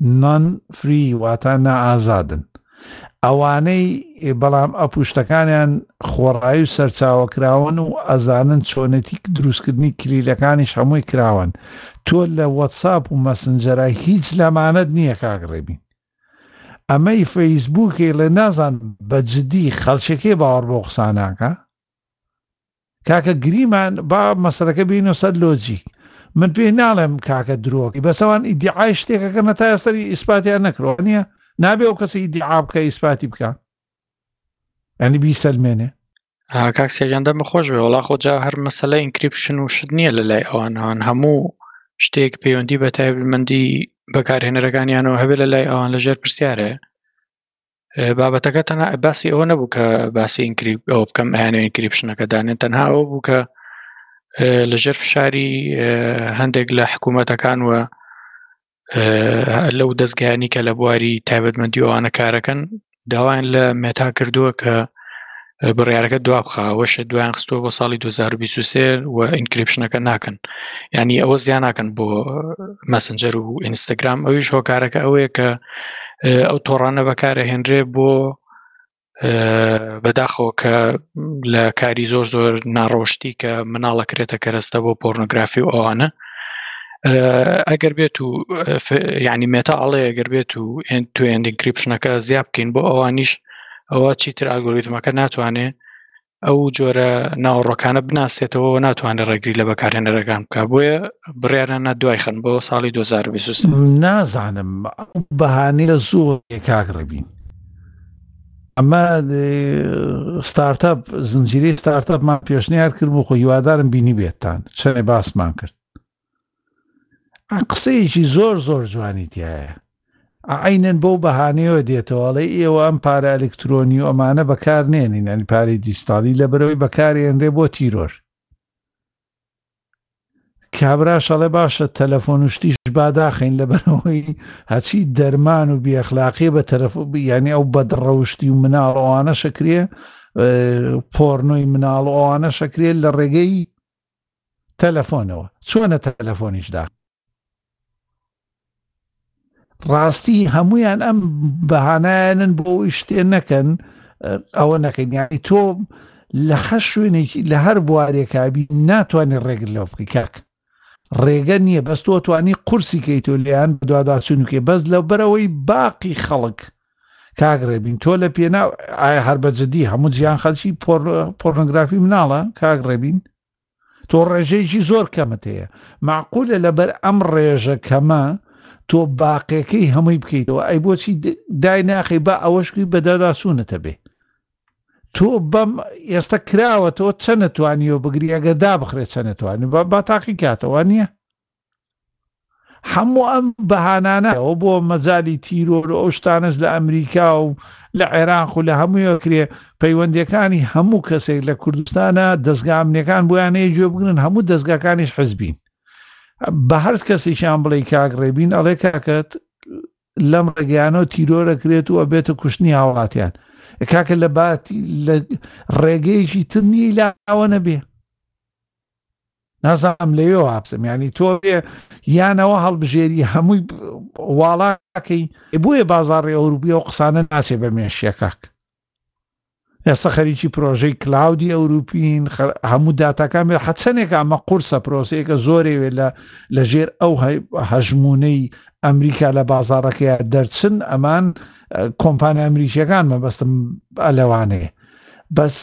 نۆن فری واتا نا ئازادن ئەوانەی بەڵام ئەپ و شتەکانیان خۆڕایی و سەرچاوە کراون و ئەزانن چۆنێتی دروستکردنی کلیلەکانیش هەمووی کراون تۆ لە وەتساپ و مەسنجەرە هیچ لەمانەت نییە کاک ڕێبین ئەمەی فەیسبووکێ لە نازان بە جدی خەڵکێکێ باوەڕ بۆ قساناکە کاکە گریمان با مەسەلەکە بینە سەر لۆجیک من پێی ناڵێم کاکە درۆکی بەسەوان ئیدعای شتێکەکە نە تا ئێستری ئیسپاتیان نەکرۆ نییە نابێ و کەسی ئیدعا بکە ئیسپاتی بکە ئەنی بیسەلمێنێ کاک سێگەندە بەخۆش بێ وڵا خۆجا هەر مەسلە ئینکریپشن و شت نییە لە لای ئەوانان هەموو شتێک پەیوەندی بە تایبمەندی بەکارهێنەرەکانیانەوە هەبێت لە لای ئەوان لەژێر پرسیارە بابەتەکە تەنها باسی ئەوە نەبوو کە باسی ئینکریب ئەو بکەم ئەیانە ئینکریپشنەکە دانێن تەنها ئەو بوو کە لەژێر فشاری هەندێک لە حکوومەتەکان وە لەو دەستگایانی کە لە بواری تایبەتمەندی ئەوانە کارەکەن داوایان لە مێتا کردووە کە بڕارەکە دوابخە وەشە دویان خستووە بۆ ساڵی 2023 و ئینکرپشنەکە ناکەن ینی ئەوە زیان ناکەن بۆ مەسنجەر و ئینستاگرام ئەویش هۆکارەکە ئەوەیە کە ئەو تۆڕانە بەکارە هێنرێ بۆ بەداخۆ کە لە کاری زۆر زۆر ناڕۆشتی کە مناڵەکرێتە کەرەستە بۆ پۆرنۆگرافی و ئەوانە ئەگەر بێت و ینی مێتا ئەڵێ ئەگەر بێت و توێن دیکریپشنەکە زیاب بکەین بۆ ئەوانیش ئەوە چیتر ئالگۆریتمەکە ناتوانێ ئەو جۆرە ناوەڕۆکانە بناسێتەوە و ناتوانێت ڕێگری لە بەکارهێنەرەکان بکە بۆیە بڕیارانە دوای خن بۆ ساڵی 2020 نازانم بەهانی لە زۆر کاک ڕێبین ئەمە ستارتەپ زنجیری ستارتەپمان پێشنیار کرد بۆ خۆ هیوادارم بینی بێتتان چەنێ باسمان کرد قسەیەکی زۆر زۆر جوانی تایە عینەن بەو بەهانەوە دێتەوەڵێ ئێوە ئەم پارە ئەلکترۆنی و ئەمانە بەکار نێنین ئەنی پارەی دیستاڵی لە بەرەوەی بەکارێنرێ بۆ تیرۆر کابرا شەڵێ باشە تەلەفۆن و شتیش باداخین لە بەرەوەی هەچی دەرمان و بیەخلاقی بە تەرەف بیانی ئەو بەدڕەوشتی و مناڵەوانە شکرێ پۆرنۆی مناڵ ئەوانە شکرێت لە ڕێگەی تەلەفۆنەوە چۆنە تەلەفۆنیش داخ ڕاستی هەمویان ئەم بەهانایانن بۆ ئەوی شتێ نەکەن ئەوە نەکەین یانی تۆ لە هە شوێنێکی لە هەر بوارێکابی ناتوانێ ڕێگر لەو بکە کاک ڕێگە نییە بەس تۆ توانی قورسی کەیتۆ لیان دواداچونکێ بەس لە بەرەوەی باقی خەڵک کاک ڕێبین تۆ لە پێنا ئایا هەر بە جددی هەموو جیان خەلکی پۆرنگرافی مناڵە کاک ڕێبین تۆ ڕێژەیەکی زۆر کەمت هەیە معقولە لەبەر ئەم ڕێژە کەمە تۆ باقیەکەی هەمووی بکەیتەوە ئەی بۆچی دای ناخی با ئەوەشکی بەدەداسوونەتە بێ تۆ بەم ئێستا کراوەتەوە چەنە توانیەوە بگری ئەگە دابخرێت چەنە توانانی با تاقی کاتەوە نییە هەموو ئەم بەهانانەوە بۆ مەجای تیرۆر و ئەو شتانش لە ئەمریکا و لە عێراق و لە هەموویە کرێ پەیوەندەکانی هەموو کەسێک لە کوردستانە دەستگامنەکان بۆیانەیە گوێ بگرن هەموو دەستگاکانیش حزبین بە هەر کەسێکیان بڵێ کاک ڕێبین ئەڵێ کاکەت لەم ڕێگەیانەوە تیرۆرە کرێت و ئەبێتە کوشتنی هاوڵاتیان کاکە لە باتی لە ڕێگەیەکی ترنی لاوە نەبێ نازانم لەوێ وابسم یعنی تۆ یانەوە هەڵبژێری هەمووی واڵاکەی بۆیە بازاڕی ئەوروپی و قسانە ناسێ بە مێشیەکەک ئێستا خەریکی پرۆژەی کلااودی ئەوروپین هەموو داتاکان بێت حەچەنێک ئەمە قورسە پرۆسەیەکە زۆرێ وێ لە لە ژێر ئەو هەژمونەی ئەمریکا لە بازارەکەی دەرچن ئەمان کۆمپانیا ئەمریکیەکان مەبەستم ئەلەوانەیە بەس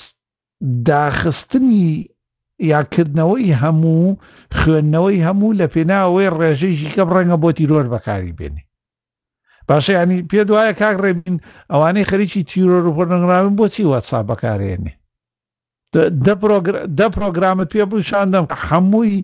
داخستنی یا کردنەوەی هەموو خوێندنەوەی هەموو لە پێناوەی ڕێژەیشی کەم ڕەنگە بۆ تیرۆر بەکاری بێنی باشە ینی پێ دوایە کاک ڕێبین ئەوانەی خەریکی تیرۆر و پۆرنگراون بۆچی وەسا بەکارێنێ دە پرۆگرامت پێ بشاندەم هەمووی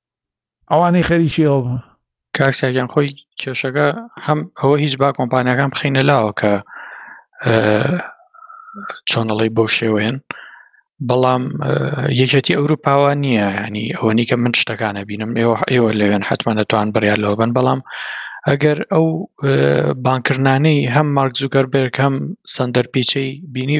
ئەوانەی خەریکی ئەوە بوون کاک ساگیان خۆی کێشەکە هەم ئەوە هیچ با کۆمپانیەکان بخینە لاوە کە چۆنەڵی بۆ شێوەیەن بەڵام یەکێتی ئەوروپاوە نییە ینی ئەوەنی کە من شتەکانە بینم ئێوە ئێوە لەوێن حتممە دەتوان بڕیان لەوە بن بەڵام ئەگەر ئەو بانکردانەی هەم مارکزوگەر بێرکەم سندەر پیچەی بینی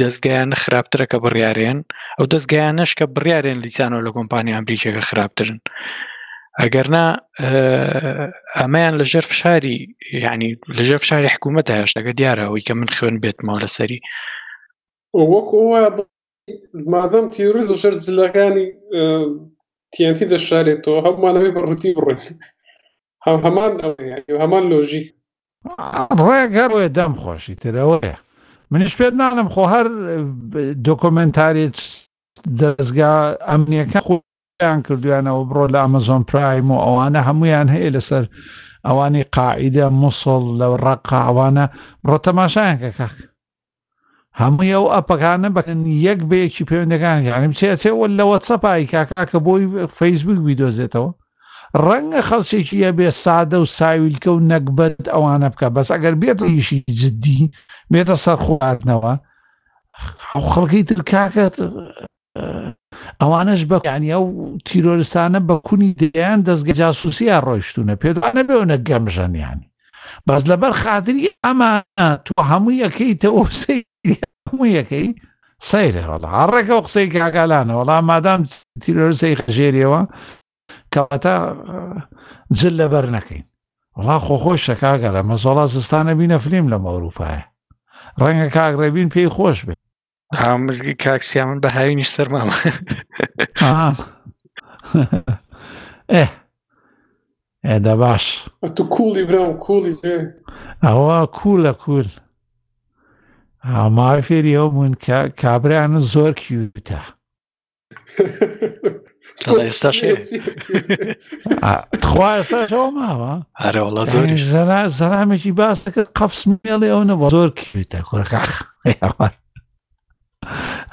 دەزگایانە خراپترە کە بڕیارێن ئەو دەزگایانەش کە بڕیارێن لیسانەوە لە کۆمپانی ئەمریکیەکە خراپترن ئەگەرنا ئەمەیان لەژێر فشاری یعنی لەژێر فشاری حکوومەت هەشتەکە دیارە ئەوی کە من خوێن بێتمەوە لەسەری وەک مادەم تیورز لەژێر زلەکانی تیانتی دەشارێتەوە هەمومانەوەی بە ڕوتی بڕێت هەمان هەمان لۆژیک ڕێک هەر ئەوەیە دەم خۆش ئیتر ئەوەیە منیش پێت ناڵێم خۆ هەر دۆکۆمێنتاریت دەزگا ئەمنیەکە خۆیان کردویانەوە بڕۆ لە ئەمەزۆن پرایم و ئەوانە هەمویان هەیە لەسەر ئەوانی قاعدە مووسڵ لە ڕقا ئەوانە ڕۆ تەماشایان کە کاک هەمووی ئەو ئەپەکانە بەکەن یەک بە یەکی پەیوەندەکان یعنی بچێ ئەچێ وە لە وەتسەپای کاکا کە بۆی فەیسبوک بیدۆزێتەوە ڕەنگە خەڵچێکی یە بێ سادە و ساویلکە و نەگبەت ئەوانە بکە بەس ئەگەر بێت ڕیشی جددی بێتە سەر خواردنەوە خەڵکی تر کاکە ئەوانەش بە یعنی ئەو تیرۆرستانە بە کونی دەیان دەستگە جاسوسیە ڕۆیشتونە پێدوانە بێونە گەمژەن ینی بەس لەبەر خاتری ئەمە تۆ هەموو یەکەیتەوە هەموو یەکەی سەیرە وڵا ڕێکە و قسەی کاگالانە وڵا مادام تیرۆرسی خژێریەوە کەواتە جل لەبەر نەکەین وڵا خۆخۆش شەکاگەلە مەزۆڵا زستانە بینە فلیم لەم ئەوروپایە ڕەنگە کاگرێبین پێی خۆش بێت مزگی کاکسیا من بە هاوینیش سەرمام ئێدا باش تو کوڵی برام کوڵی ئەوە کوول لە کوول ماوەی فێری ئەو بوون کە کابرایان زۆر کیوتە خواێستاشەوە ماوە هەرەوەڵە زۆر زەنا زەرامێکی باس دەکرد قەفس مێڵێ ئەو نەوە زۆر کیوتە کورخە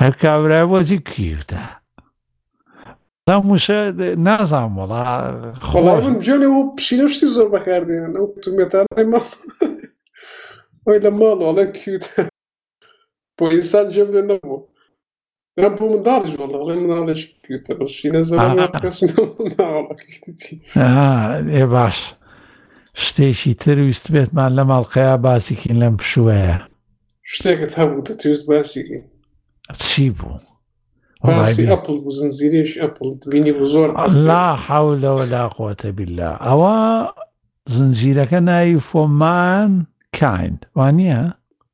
هەر کابرای بۆچی کیوتە موشە نازان وڵا خۆڵای من جێنێ و پشیلەشتی زۆر بەکاردێنن ئەو تو مێتانای ماڵ ئەوی لە ماڵ ئەڵێن کیوتە بۆ ئینسان جێم لێ نەبوو من بۆ منداڵیش وەڵا بڵێ مناڵێش گوێتە بەشی نەزانە کەسم ئێ باش شتێکی تر ویست بێتمان لە ماڵقەیە باسیکین لەم پشوەیە شتێکت هەبوو دەتویست باسیکین چی بوو باسی ئەپل بوو زنجیرێش ئەپل بینی بوو زۆر لا حولەوە لا قوتە بلا ئەوە زنجیرەکە ناوی فۆمان کاین وانە؟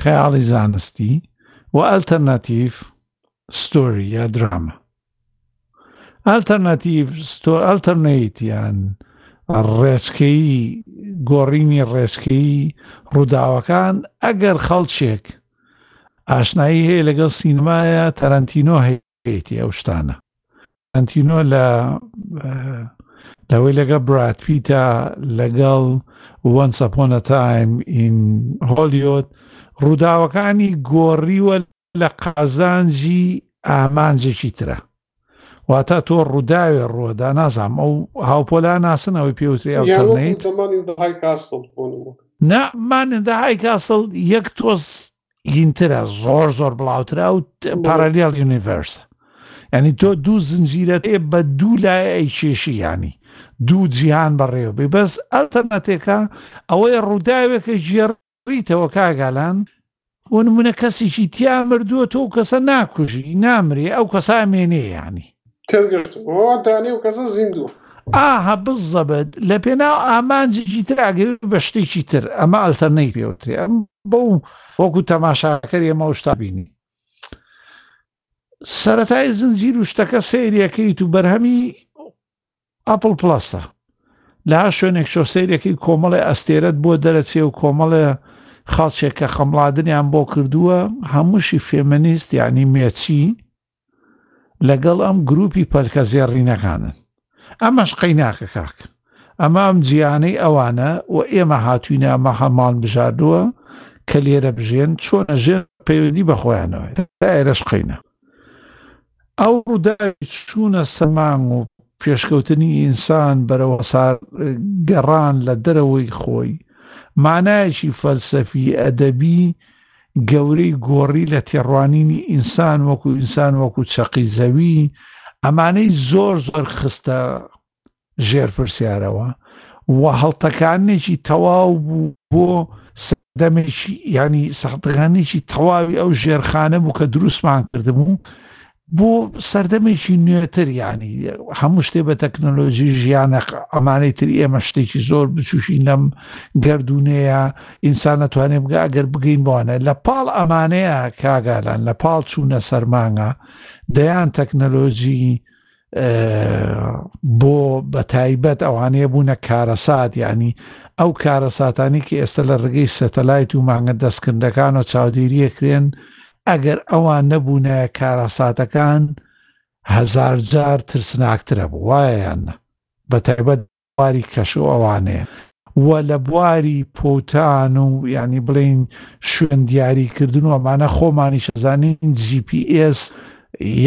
خەیاڵی زانستی و ئەلتەرناتیڤ ستۆری یا دراما ئەلتەرناتیڤ ستۆ ئەلتەرنەیت یان ڕێچکەی گۆڕینی ڕێچکەی ڕووداوەکان ئەگەر خەڵچێک ئاشنایی هەیە لەگەڵ سینمایە تەرەنتینۆ هەیە پێیتی ئەو شتانە ئەنتینۆ لە لەوەی لەگە برات پیتە لەگەڵ وەن سەپۆنە تایم ئین هۆلیۆت ڕووداوەکانی گۆڕیوە لە قازانجی ئامانجێکی ترە واتە تۆ ڕووداوێ ڕووەدا نازام ئەو هاوپۆلا ناسنەوەی پێوتری ئەڵنیت ناماندا های کاسڵ یەک تۆز هینترە زۆر زۆر بڵاوترا و پارەلیال یونیڤرسە ینی تۆ دوو زنجیرەت ئێ بە دوو لای ئەی کێشی ینی دوو جیهان بەڕێوەبێ بەس ئەلتەرناتێکە ئەوەی ڕووداوێکە ژێڕیتەوە کاگالان بۆ نمونە کەسێکی تیا مردووە تۆ کەسە ناکوژی نامرێ ئەو کەسا مێنێ ینی دانێ و کەسە زیندوو ئاها بزەبت لە پێناو ئامانجێکی تراگەوی بە شتێکی تر ئەمە ئەلتەرنەی پێوترێ ئەم بەو وەکو تەماشاکەر ئێمە ئەو شتا بینی سەتای زنجیر و شتەکە سریەکەیت و بەرهەمی ئەپل پلسە لە شوێنێک شۆ سریەکەی کۆمەڵی ئەستێرەت بۆ دەرەچێ و کۆمەڵێ خاڵچێک کە خەمڵادنیان بۆ کردووە هەمووشی فێمەنیست یعنی مێچی لەگەڵ ئەم گروپی پەلکە زێڕینەکانن ئەمەش قەیناکە کاک ئەمە ئەم جیانەی ئەوانە و ئێمە هاتوینە ئەمە هەمان بژاردووە کە لێرە بژێن چۆنە ژێر پەیوەندی بەخۆیانەوە تا ئێرەش قەینە ئەو ڕووداوی چوونە سەمان و پێشکەوتنی ئینسان بەرەوە سار گەڕان لە دەرەوەی خۆی مانایەکی فەلسەفی ئەدەبی گەورەی گۆڕی لە تێڕوانینی ئینسان وەکو ئینسان وەکو چەقی زەوی ئەمانەی زۆر زۆر خستە ژێر پرسیارەوە و هەڵتەکانێکی تەواو بوو بۆ سەردەمێکی ینی سەختەکانێکی تەواوی ئەو ژێرخانە بوو کە دروستمان کردبوو بۆ سەردەمێکی نوێتر یعنی هەموو شتێ بە تەکنەلۆژی ژیانە ئەمانەی تر ئێمە شتێکی زۆر بچوشی نەم گردردونەیە ئینسان ناتوانێت بگە ئەگەر بگەین بۆانە لە پاڵ ئەمانەیە کاگالان لە پاڵ چوونە سەرمانگە دەیان تەکنەلۆژی بۆ بە تایبەت ئەوانەیە بوونە کارەسات ینی ئەو کارەساتانی کە ئێستا لە ڕگەی سەتەلایت و مانگە دەستکردەکان و چاودێریەکرێن ئەگەر ئەوان نەبوونایە کارەساتەکان هەزار جار ترسناکترە بوو وایەیان بە تایبەت بواری کەش و ئەوانەیە و لە بواری پۆتان و ینی بڵین شوێن دیاریکردن و ئەمانە خۆمانی شەزانین GPS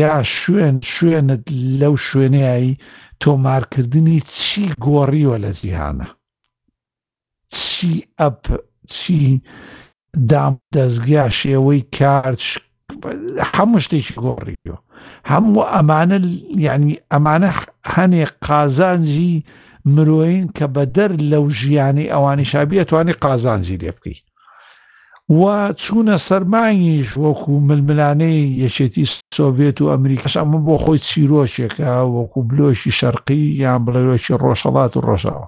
یا شوێن شوێنت لەو شوێنەیە تۆمارکردنی چی گۆڕیوە لە جیهانە چی ئەپ چی دام دەستگا شێوەی کار هەموو شتێکی گۆڕیەوە هەموو ئەمانە یعنی ئەمانە هەنێ قازانجی مرۆین کە بە دەر لەو ژیانی ئەوانی شابی ئەتوانی قازانجی لێ بکەی و چوونە سەرمانیش وەکو ململانەی یەکێتی سۆڤێت و ئەمریکاش ئەمە بۆ خۆی چیرۆکێکە وەکو بلۆکی شەرقی یان بڵێرۆکی ڕۆژهڵات و ڕۆژاوە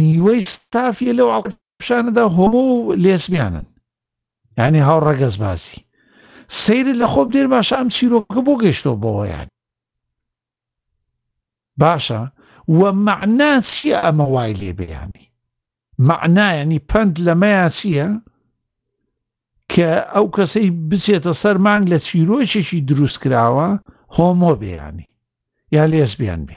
نیوەی ستافی لەو عەڵقەپشانەدا هۆمۆ و لێزبیانن یانی هاو ڕەگەز بازی سەیرت لە خۆ بدێر باشە ئەم چیرۆکە بۆ گەشتۆ بەوەیان باشە و مەعنا چییە ئەمە وای لێ بەیانی معنایانی پند لەمەیە چییە کە ئەو کەسەی بچێتە سەر مانگ لە چیرۆشێکی دروست کراوە هۆمۆ بێیانی یا لێزبیان بێ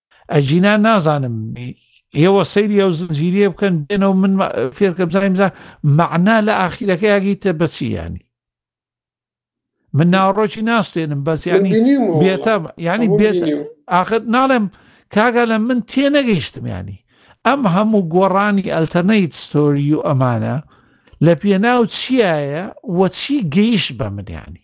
ئەگینا نازانم ئێوە سەیری ئەو زنجیرە بکەن بێنەوە من فێرکە بزانین بزان معنا لە ئاخیرەکە یاگیتە بەچیانی من ناوڕۆکی ناستێنم بەس ینی بێتە ینی بێت ئاخر ناڵێم کاگە لە من تێ نەگەیشتم ینی ئەم هەموو گۆڕانی ئەلتەرنیت ستۆری و ئەمانە لە پێناو چیایە وە چی گەیشت بە منیانی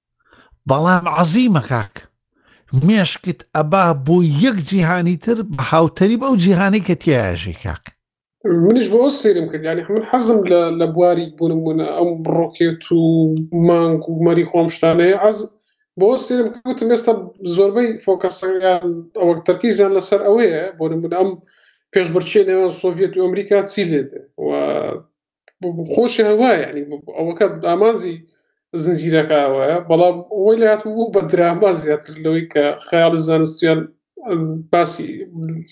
بەڵام عەزیمە کاک مێشکت ئەبا بۆ یەک جیهانی تر بە هاوتەریب ئەو جیهانی کە تیاژی کاک منیش بۆ سێرم کرد ینی من حەزم لە لە بواری بوونمونە ئەم ڕۆکێت و مانگ و مەری خۆم شتانەیە ئەز بۆ سێرم کەوتم ئێستا زۆربەی فۆکەسەکان ئەوەک تەرکیزیان لەسەر ئەوەیە بۆ من ئەم پێشبرچێ نێوان سۆڤێت و ئەمریکا چی لێت و خۆشی هەوە یعنی ئەوەکە ئامانزی زنجیرەکەوەە بەڵام ئەوەی لات بوو بە دراما زیاتر لەوەی کە خەیاڵ زانستیان باسی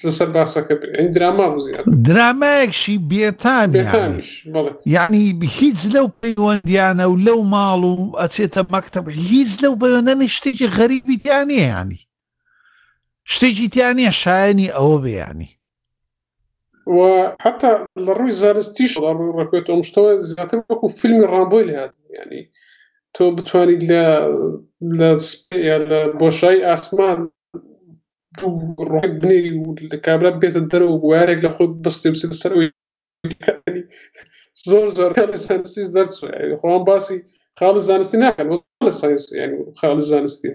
لەسەر باسەکە بێن دراما بوو زیاتر درامایەکشی بێتان بێتانش بەڵێ یعنی هیچ لەو پەیوەندیانە و لەو ماڵ و ئەچێتە مەکتب هیچ لەو بەوێنە شتێکی غەریبی دیانە ینی شتێکی تیا نییە شایانی ئەوە بێ ینی و حتا لە ڕووی زانستیش لە ڕووی ڕکوێت ئەم شتەوە زیاتر وەکو فیلمی ڕامبۆی لە هاات ینی تۆ بتوانیت لە لە لە بۆشایی ئاسمان ڕۆک بنێری و لە کابرا بێتە دەرەوە بوارێک لە خۆت بەستێ بسێت سەرەوەی زۆر زۆر خۆم باسی خاڵی زانستی ناکەن خاڵی زانستی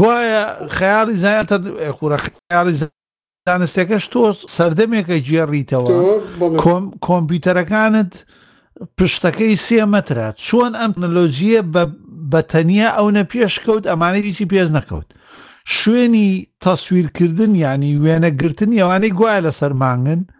گوایە خەیاڵی زیاتر کورە خەیاڵی زانستەکەش تۆ سەردەمێکە گێڕیتەوە کۆمپیوتەرەکانت پشتەکەی سێ مەترە چۆن ئەم تەکنەلۆژیە بە تەنیا ئەو نە پێشکەوت ئەمانەی هیچی پێش نەکەوت شوێنی تەسویرکردن ینی وێنەگرتن ئەوانەی گوایە لەسەر مانگن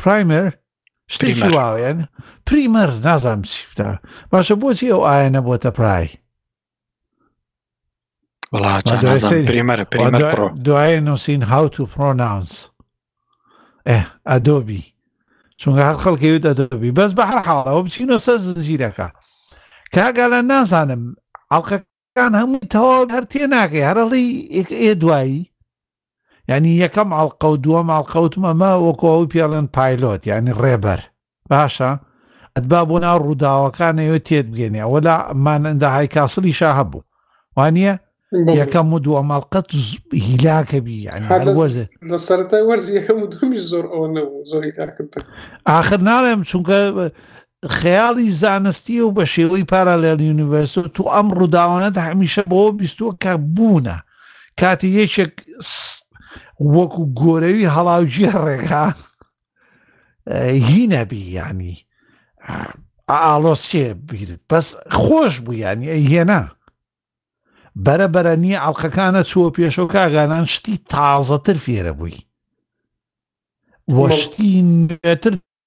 پرایمەر شتێکی واوێن پریمەر نازانم چیفتە باشە بۆچی ئەو ئاە نەبووتە پرای دوای نووسین هاوت و پرۆناونس ئەدۆبی چونگە هەر خەڵکی وت ئەدۆبی بەس بە هەر حاڵەوە بچینەوە سەر زنجیرەکە کاگالە نازانم ئەڵلقە یان هەمووی تەواو هەر تێ ناگەی هەرڵی ئێ دوایی ینی یەکەم ئاڵلقە و دووەم ئاڵلقەوتم ئەمە وەکۆی پێڵێن پایلۆت ینی ڕێبەر باشە ئەتبا بۆ ناو ڕووداوەکانەوە تێت بگەنی ئەوەلا مانەندا های کاسڵی شا هەبوو وانە یەکەم و دووە مەڵقەت هیلاکە بی لە سەرای وەرزی یەکەم و دومیش زۆر ئەوە نەبوو زۆری تاکرد آخر ناڵێم چونکە خەیاڵی زانستییە و بە شێوەی پارالێڵ یونیڤەرسۆ تۆ ئەم ڕووداوانەت هەمیشە بەوە بیستووە کە بوونە کاتی یەکێک وەکو گۆرەوی هەڵاوجیە ڕێگا هی نەبی ینی ئاڵۆسێ بیرت بەس خۆش بوو ینی ئەی هێنا بەرە بەرە نییە ئەڵلقەکانە چووە پێشەوە کاگانان شتی تازەتر فێرە بووی وەشتی نوێتر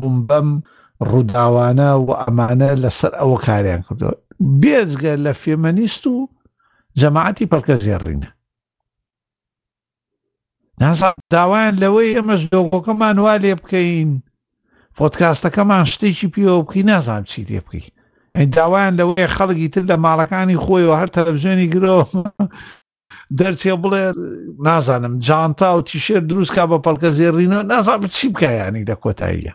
بووم بەم ڕووداوانە و ئەمانە لەسەر ئەوە کاریان کردووە بێجگە لە فێمەنیست و جەماعەتی پەڵکە زێڕینە نازان داوایان لەوەی ئەمەش دۆگۆکەمان وا لێ بکەین پۆتکاستەکەمان شتێکی پێوە بکەی نازانام چی لێ بکەی ئەین داوایان لەوەیە خەڵکی تر لە ماڵەکانی خۆیەوە هەر تەلەڤزیۆنی گرەوە دەرچێ بڵێ نازانم جانتا و تیشێر دروستکە بە پەڵکە زێڕینەوە نازانم چی بکایانی لە کۆتاییە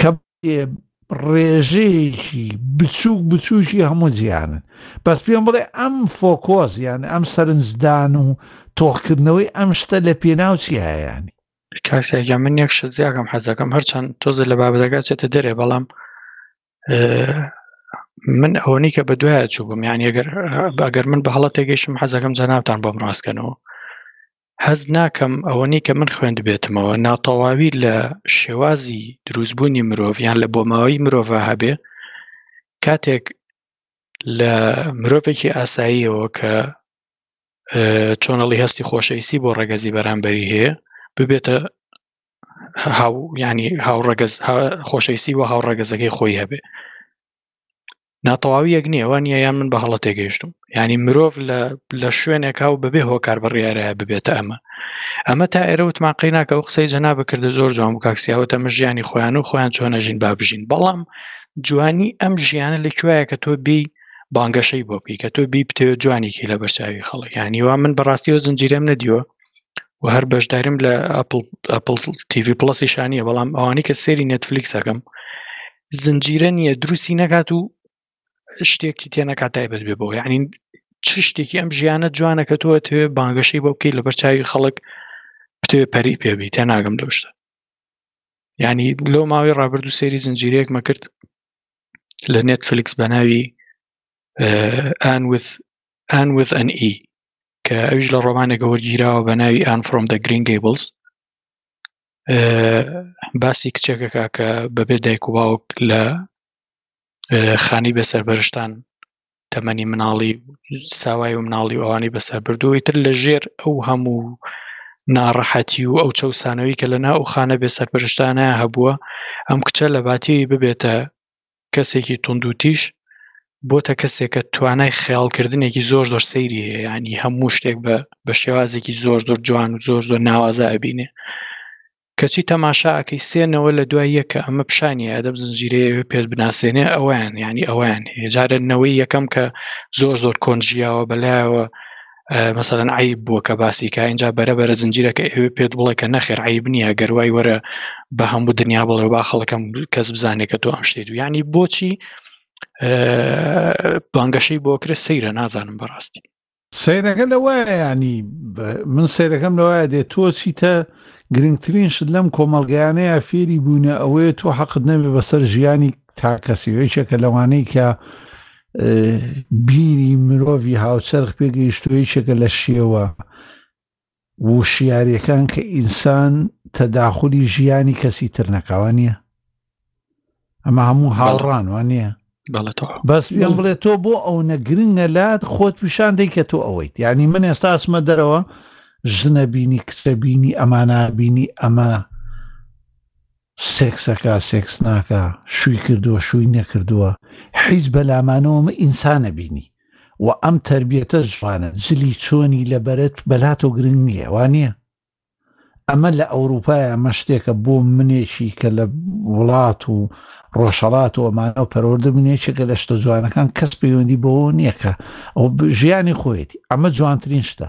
کە ڕێژەیەکی بچووک بچووکی هەموو جیانن بەس پێم بڵێ ئەم فۆکۆز یان ئەم سەرنجدان و تۆخکردنەوەی ئەم شتە لە پێناو چیایانی کاکسێکە من یەک شزیاکەم حەزەکەم هەرچەند تۆزە لە بابەتەکە چێتە دەرێ بەڵام من ئەوەنی کە بە دوایە چوو بم یان ئەگەر باگەر من بە هەڵە تێگەشم حەزەکەم جەنابان بۆم ڕاستکەنەوە هەز ناکەم ئەوەنی کە من خوێند بێتمەوە ناتەواوی لە شێوازی دروستبوونی مرۆڤ یان لە بۆماوەی مرۆڤ هەبێ کاتێک لە مرۆڤێکی ئاساییەوە کە چۆنەڵی هەستی خۆشەویستی بۆ ڕەگەزی بەرامبەری هەیە ببێتە ینی هاوڕەگەز خۆشەویستی بۆ هاوڕەگەزەکەی خۆی هەبێ ناتەواوی یەک نییەوە نیە یان من بە هەڵە تێگەیشتم ینی مرۆڤ لە شوێنێکا و بەبێ هۆکار بڕیارە ببێتە ئەمە ئەمە تا ئێرە وتمان قەیناکە و قسەی جەنا بکردە زۆر جوان و کاکسیاوە تەمە ژیانی خۆیان و خۆیان چۆنەژین بابژین بەڵام جوانی ئەم ژیانە لە کوایە کە تۆ بی بانگەشەی بۆ بکەی کە تۆ بی بتەوە جوانێکی لە بەرچاوی خەڵک یانیوا من بەڕاستیەوە زنجیرەم نەدیوە و هەر بەشداریم لە ئەپل تیڤی پڵەسی شانیە بەڵام ئەوانی کە سێری نەتفلیکسەکەم زنجیرە نییە دروستی نەکات و شتێکی تێ نەکات تایبەت بێ بۆ یعنی چ شتێکی ئەم ژیانە جوانە کە تۆ توێ بانگەشەی بۆ بکەیت لە بەرچوی خەڵک بتێ پەری پێبی تێ ناگەم لەو شتە ینی لۆ ماوەی ڕابرد و سێری زنجیرەیەک مەکرد لە نێت فلیکس بە ناوی ئان وث Anne with an E کە ئەویش لە ڕۆمانێکە وەرگیراوە بە ناوی ئان فرۆم دە گرین گەیبلز باسی کچێکەکە کە بەبێ دایک و باوک لە خانی بەسەر بەرشتان تەمەنی مناڵی ساوای و مناڵی ئەوانی بەسەر بردووی تر لە ژێر ئەو هەموو ناڕەحەتی و ئەو چەسانەوەی کە لە ناو خانە بێ سەرپەرشتانە هەبووە ئەم کچە لە باتی ببێتە کەسێکی توندوتیژ بۆتە کەسێکە توانای خەیاڵکردنێکی زۆر زۆر سەیری هەیە ینی هەموو شتێک بە بە شێوازێکی زۆر زۆر جوان و زۆر زۆر ناوازە ئەبینێ کەچی تەماشاکەی سێنەوە لە دوای یەکە ئەمە پیشانی ئەدەم زنجیرەیە پێت بناسێنێ ئەویان ینی ئەویان هێجارە نەوەی یەکەم کە زۆر زۆر کۆنجیاوە بەلایەوە مەسەەن عیب بووە کە باسی کا اینجا بەرە بەرە زنجیرەکە ئەوێ پێت بڵێ کە نەخێر عیب نییە گەروای وەرە بە هەموو دنیا بڵێ و با خەڵکەم کەس بزانێ کە تۆ ئەم شتێت و ینی بۆچی بانگەشەی بۆ کرێ سەیرە نازانم بەڕاستی سیرەکە لە وایە ینی من سیرەکەم لە وایە دێت تۆ چیتە گرنگترین شت لەم کۆمەلگایانەیە فێری بوونە ئەوەیە تۆ حەقت نەبێ بەسەر ژیانی تاکەسی یەکێکە لەوانەی کە بیری مرۆڤی هاوچەرخ پێگەیشتوە یەکێکە لە شێوە وشیارەکان کە ئینسان تەداخلی ژیانی کەسی تر نەکاوە نییە ئەمە هەموو هاوڕان وان نییە بەس پێم بڵێ تۆ بۆ ئەو نەگرنگە لات خۆت پیشان دەی کە تۆ ئەوەیت ینی من ئێستا ئەسمە دەرەوە ژنە بینی کچە بینی ئەمانابینی ئەمە سێکس ئەکا سێکس ناکا شووی کردووە شووی نەکردووە حیز بەلامانەوە من ئینسانە بینی و ئەم تربیەتە جوانە جلی چۆنی لە بەرت بەلاتۆ گرنگ نییە وانە ئەمە لە ئەوروپای ئەمە شتێکە بۆ منێکی کە لە وڵات و ڕۆژهڵات و ئەمانە و پەرۆردە منێکێکە لە شتە جوانەکان کەس پەیوەندی بەوە نییە کە ئەو ژیانی خۆیەتی ئەمە جوانترین شتە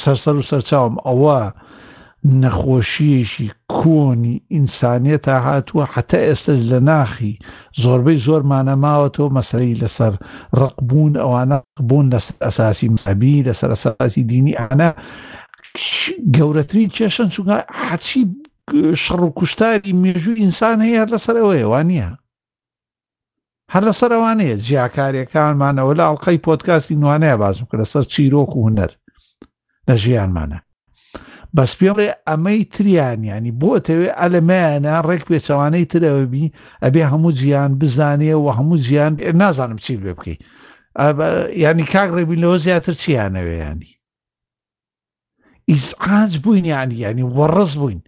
سەرسەر و سەرچاوم ئەوە نەخۆشیەکی کۆنی ئینسانیەتا هاتووە حتا ئێستش لە ناخی زۆربەی زۆر مانەماوە تۆ مەسەری لەسەر ڕقبوون ئەوانە بوون لەسەر ئەساسی مەبی لەسەر ئەساسی دینی ئەە گەورەترین کێشن چونگە حەچی شەڕ و کوشتاری مێژوو ئینسان هەیە لەسەرەوەیوان نیە هەر لەسەر ئەوانەیە جیاکارەکانمان ئەوە لە ئەڵلقەی پۆتکاستی نوانەیە باسم کە لەسەر چیرۆک و هوەر لە ژیانمانە بەس پێڵێ ئەمەی تریان ینی بۆ تەوێ ئەلەمەیانە ڕێک پێچەوانەی ترەوە بی ئەبێ هەموو جیان بزانێ و هەموو جیان نازانم چی بێ بکەیت ینی کاک ڕێبی لەوە زیاتر چیانەوێ ینی ئیسعاج بووین یعنی یعنی وەڕز بووین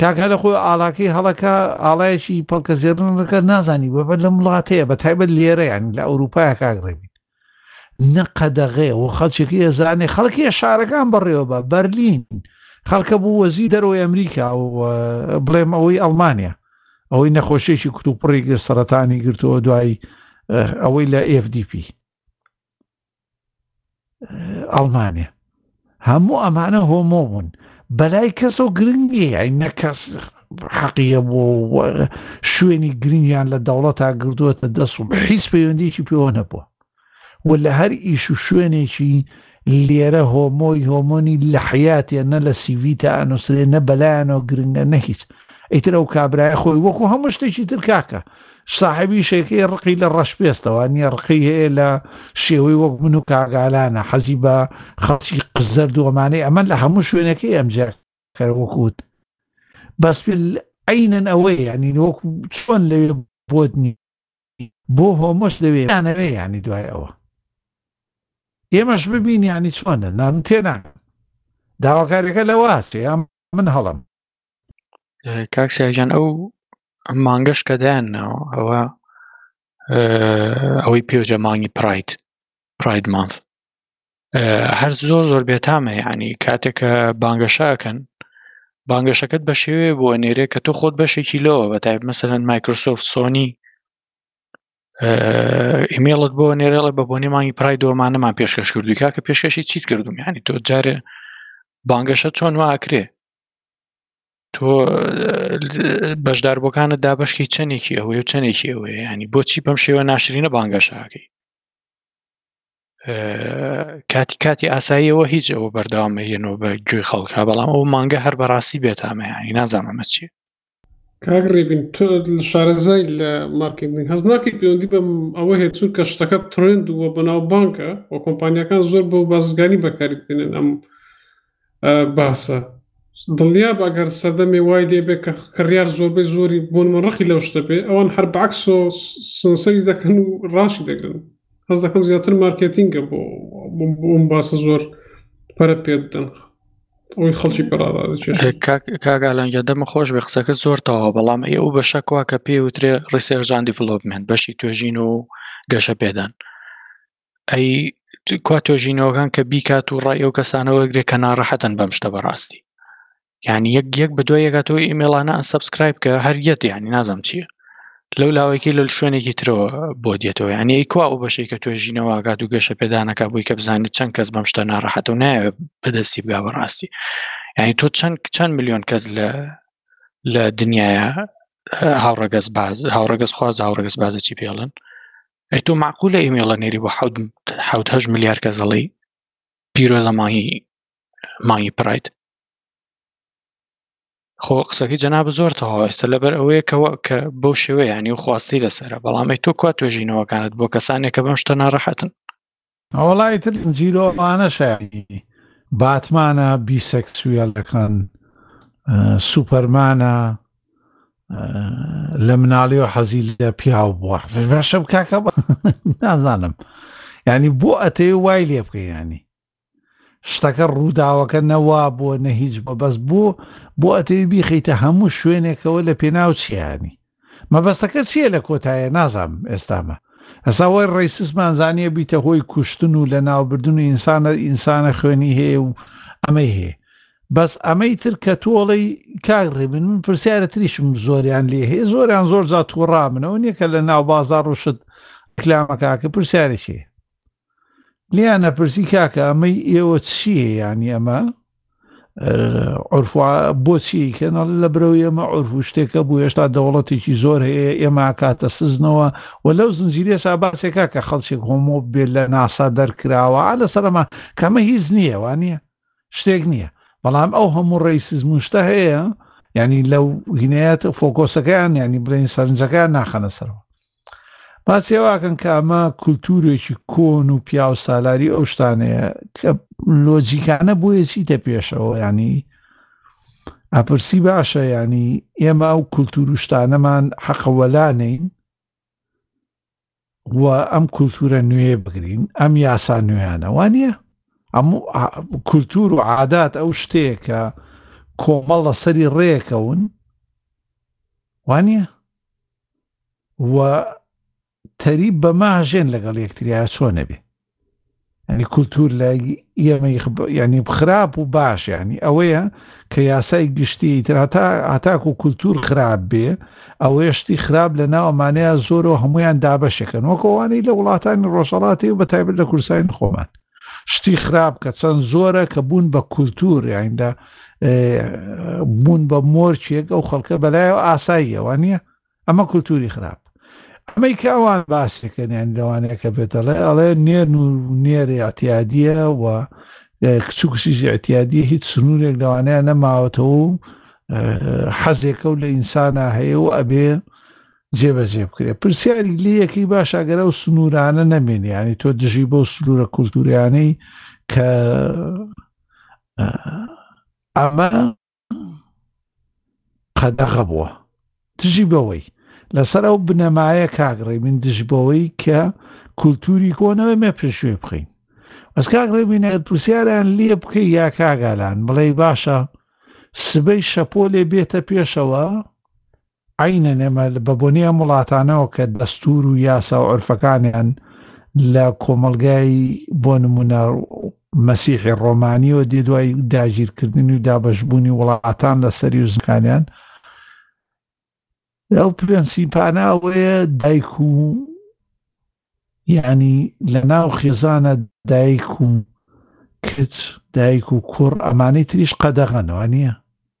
کاکە لە خۆی ئالاکەی هەڵەکە ئاڵایەکی پەڵکە زێڕنەکە نازانی بەبەر لەم وڵاتەیە بە تایبەت لێرەیان لە ئەوروپای کاگڕێبین نە قەدەغێ و خەڵکێکی ئێزانێ خەڵکی شارەکان بەڕێوە بە بەرلین خەڵکە بوو وەزی دەرەوەی ئەمریکا و بڵێم ئەوەی ئەڵمانیا ئەوەی نەخۆشیێکی کوتوپڕی گرت سەرەتانی گرتووە دوای ئەوەی لە FDP ئەڵمانیا هەموو ئەمانە هۆمۆ بوون بەلای کەس و گرنگی ئەی نەکەس حەقیە بۆ شوێنی گرنگیان لە دەوڵەت تا گردووەتە دەست و هیچ پەیوەندیکی پێوە نەبووە و لە هەر ئیش و شوێنێکی لێرە هۆمۆ ی هۆمۆنی لە حیاتە نە لە سیڤی تا ئەنووسێ نە بەلایانەوە گرنگە نە هیچ ئیتر ئەو کابرای خۆی وەکو هەموو شتێکی تر کاکە ساحبی شێکەی ڕقی لە ڕەشپێستەوە نییە ڕقی هەیە لە شێوەی وەک من و کاگالانە حەزی بە خەڵکی قزەر دووەمانەی ئەمە لە هەموو شوێنەکەی ئەمجا کەر وەکووت بەس عینەن ئەوەی ینی وەک چۆن لەوێ بۆت نیە بۆ هۆمۆش لەوێ یان ئەوێ یانی دوای ئەوە ئێمەش ببین یانی چۆنە نام تێنان داواکاریەکە لە واسێ یان من هەڵم کاکسیاگیان ئەو مانگەش کە دایان ناوە ئەوە ئەوەی پێوجە مانگی پراید پراید مانث هەر زۆر زۆر بێتامە یعنی کاتێکە بانگەشەکەن بانگەشەکەت بە شێوێ بۆ نێرێ کە تۆ خۆت بەشێکی لەوە بە تایب مەسەرەن مایکرۆسۆف سۆنی ئیمێڵت بۆ نێرەڵە بە بۆنی مانگی پرای دۆمانەمان پێشکەش کردو کا کە پێشکەشی چیت کردوم ینی تۆ جارێ بانگەشە چۆن واکرێ تۆ بەشداربەکانە دابشکی چەندێکی ئەوەیە و چەندێکی ئەوەیە ینی بۆچی بەم شێوە ناشرینە بانگەشەکەی کاتی کاتی ئاساییەوە هیچ ئەوە بەردەوامە یەنەوە بە گوێ خەڵکە بەڵام ئەو مانگە هەر بەڕاستی بێتامەیانی نازانمە چی کاگڕێبین شارەزای لە مارکتنگ هەز ناکەی پەیوەندی بەم ئەوە هەیە چون کە شتەکە ترند وە بەناو بانکە و کۆمپانیەکان زۆر بە بازگانی بەکاری بێنن ئەم باسە. دڵنیابە ئەگەر سەردەمێ وای لێبێ کە کڕیار زۆربەی زۆری بۆن من ڕقی لەو شتە بێ ئەوان هەر بەعکسۆ سنسەری دەکەن و ڕاشی دەگرن هەز دەکەم زیاتر مارکێتینگە بۆ بۆم باسە زۆر پەرە پێ بدەن ئەوی خەڵکی پێڕاداکاگالانگە دەمە خۆش بێ قسەکە زۆر تەوا بەڵام ئێ ئەو بە شەکوا کە پێ وترێ ڕیسێژان دیڤلوپمنت بەشی توێژین و گەشە پێدان ئەی کوا توێژینەوەکان کە بیکات و ڕای ئەو کەسانەوە گرێ کە ناڕەحەتن بەم شتە بەڕاستی یعنی یەک یەک بە دوای یەکاتەوە ئیمێڵانە ئە سبسکرایب کە هەریەت ینی نازم چییە لەو لاوەیەکی لە شوێنێکی ترەوە بۆ دێتەوە یعنی ئەی کوا و بەشێک کە توێژینەوەگات و گەشە پێدانەکە بووی کە بزانانی چەند کەس بەم شتە ناڕەحەت و نایە بەدەستی بگا بەڕاستی یعنی تۆ چەند چەند میلیۆن کەس لە لە دنیاە هاوڕەگەز باز هاوڕەگەز خواز هاوڕەگەز بازە چی پێڵن ئەی تۆ معقولە ئیمێڵە نێری بۆ حوت هەش ملیار کە زەڵی پیرۆزە مانگی مانگی پڕیت خۆ قسەکەی جەناب زۆر تەواو ئێستا لەبەر ئەوەیە کەەوە کە بەو شێوەیانی و خواستی لەسرە بەڵامی تۆ کوا توێژینەوەکانت بۆ کەسانێک کە بەم شتە ناڕەحەتن وەڵا ئیتر زیرۆ ئەوانە شایەنی باتمانە بیسەکسویەل دەکەن سوپەرمانە لە مناڵی و حەزی لە پیاو بووە باشە کاکە نازانم ینی بۆ ئەتەوێ وای لێ بکە ینی شتەکە ڕووداوەکە نەوا بووە نە هیچ بە بەس بۆ بۆ ئەتەوی بیخیتە هەموو شوێنێکەوە لە پێناو چیانی مەبەستەکە چیە لە کۆتایە نازام ئێستامە ئەسا وای ڕیسسمان زانیە بیتە هۆی کوشتن و لە ناوبردن و ئینسانە ئینسانە خوێنی هەیە و ئەمەی هەیە بەس ئەمەی تر کە تۆڵی کاک ڕێبن من پرسیارە تریشم زۆریان لێ هەیە زۆریان زۆر جا تووڕامنەوە نیە کە لە ناو بازار ڕوشت کلامەکە کە پرسیارێکی لێیان ئەپرسی کاکە ئەمەی ئێوە چییە یانی ئەمە عرفوا بۆچی کەنەڵ لە برەو ئێمە عرف و شتێکە بوو هێشتا دەوڵەتێکی زۆر هەیە ئێمە کاتە سزنەوە و لەو زنجیرێشا باسێکا کە خەڵچێک هۆمۆ بێت لە ناسا دەرکراوە لە سەرما کەمە هیچ نییەوانە شتێک نییە بەڵام ئەو هەموو ڕیسیزم و شتە هەیە ینی لەو گینەت فۆکۆسەکەیان ینی بڵێن سەرنجەکەیان ناخەنە سەرەوە باسیێواکەن کە ئەمە کولتورێکی کۆن و پیا و سالاری ئەو شتانەیە کە لۆجیکانە بۆیە چیتە پێشەوە ینی ئەپرسی باشە ینی ئێمە ئەو کولتور و شتانەمان حەقەوەلانین و ئەم کولتورە نوێ بگرین ئەم یاسا نوێیانە وانە ئەم کولتور و عادات ئەو شتەیە کە کۆمەڵ لە سەری ڕێکەون وانە و تەریب بە ماژێن لەگەڵ یەکتریا چۆنە بێ ینی کولتور لە ئێمە ینی خراپ و باش ینی ئەوەیە کە یاسای گشتی ترهاتا ئاتاک و کولتور خراپ بێ ئەوەیە شتی خراپ لە ناومانەیە زۆرەوە هەمویان دابەشەکەن وەکەوانی لە وڵاتانی ڕۆژەڵاتی و بە تایبەت لە کورسانی خۆمان شتی خراپ کە چەند زۆرە کە بوون بە کولتور یایندا بوون بە مۆرچێک ئەو خەڵکە بەلایەوە ئاساییەوە نییە ئەمە کولتوری خراپ ئەمەی کە ئەوان باسێکەن یان لەوانەیە کە بێت دەڵێ ئەڵێ نێر و نێرە ئەتیادیە و کچ و کشیش ئەتیادی هیچ سنوورێک لەوانەیە نەماوەتەوە و حەزێکە و لە ئینسانە هەیە و ئەبێ جێبەجێ بکرێ پرسیاری لەکی باشاگەرە و سنوورانە نەمێنی ینی تۆ دژی بۆ سلوورە کولتوریانەی کە ئەمە قەدەغە بووە دژی بەوەی لەسەر ئەو بنەمایە کاگڕی من دژ بەوەی کە کولتوری کۆنەوەی مێ پێشوێ بخین بەس کاگڕێ بینە پرسیاریان لێ بکەی یا کاگالان بڵێ باشە سبەی شەپۆ لێ بێتە پێشەوە عەینەن ئێمە بە بۆنەی ئەم وڵاتانەوە کە دەستوور و یاسا و عورفەکانیان لە کۆمەڵگای بۆ نمونە مەسیحی ڕۆمانیەوە دێ دوای داگیرکردنی و دابەشبوونی وڵاتان لە سەری و زمکانیان ئەو پرەنسیپانە ئەوەیە دایک و یعنی لە ناو خێزانە دایک و کچ دایک و کوڕ ئەمانەی تریش قەدەغەنەوە نییە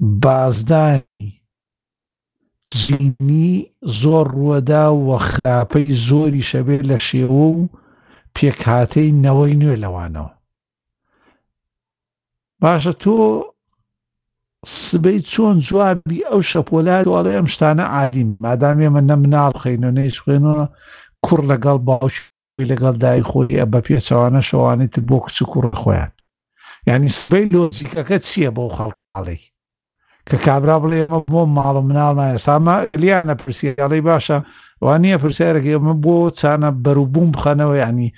بازدانی جینی زۆر ڕووەدا و خراپەی زۆریش ئەبێ لە شێوە و پێکهاتەی نەوەی نوێ لەوانەوە. باشە تۆ سبەی چۆن جوابی ئەو شەپۆلای دواڵێ ئەم شتانە عادیم مادام ئێمە نە مناڵ خوێن و نەیش خوێنەوە کوڕ لەگەڵ باوش خۆی لەگەڵ دای خۆی ئە بە پێچوانە شەوانی تر بۆ کچ و کوڕ خۆیان ینی سبەی لۆجیکەکە چییە بۆ خەڵکڵی کە کابرا بڵێ ئەمە بۆ ماڵ و مناڵ نایە سامە لیانە پرسیڵی باشە وانە پرسیارەکە ئەمە بۆ چانە بەروبووم بخەنەوە ینی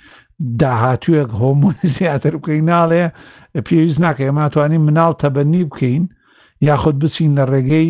داهاتوویەک هۆمون زیاتر بکەین ناڵێ پێویست ناکە ئەماتوانی مناڵ تەبەنی بکەین یاخود بچین لە ڕێگەی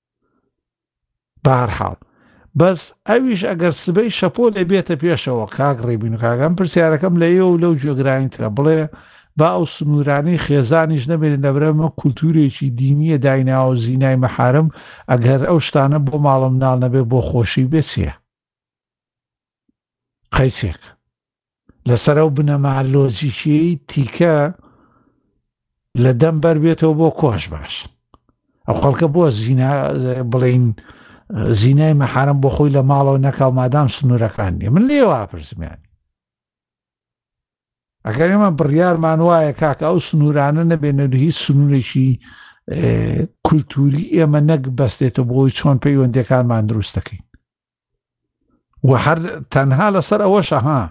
بارحاڵ بەس ئەویش ئەگەر سبەی شەپۆ لێ بێتە پێشەوە کاک ڕێبین کاگەم پرسیارەکەم لە ئێوە لەو جێگرانی ترە بڵێ با ئەو سنوورانی خێزانیش نەبێنن دەبرەمە کولتورێکی دینیە دایناوە زینای مەحارم ئەگەر ئەو شتانە بۆ ماڵم ناڵ نەبێ بۆ خۆشی بێچیە قەیسێک لەسەر ئەو بنەما لۆجیکیەی تیکە لە دەم بەر بێتەوە بۆ کۆش باش ئەو خەڵکە بۆ زینا بڵین زینای مەحارم بۆ خۆی لە ماڵەوە نەکاو مادام سنوورەکان نیە من لێوا پرسمیان ئەگەر ئێمە بڕیارمان وایە کاکە ئەو سنوورانە نەبێنە هیچ سنوورێکی کولتوری ئێمە نەک بەستێتە بۆی چۆن پەیوەندەکانمان دروستەکەین و هەر تەنها لەسەر ئەوەشە ها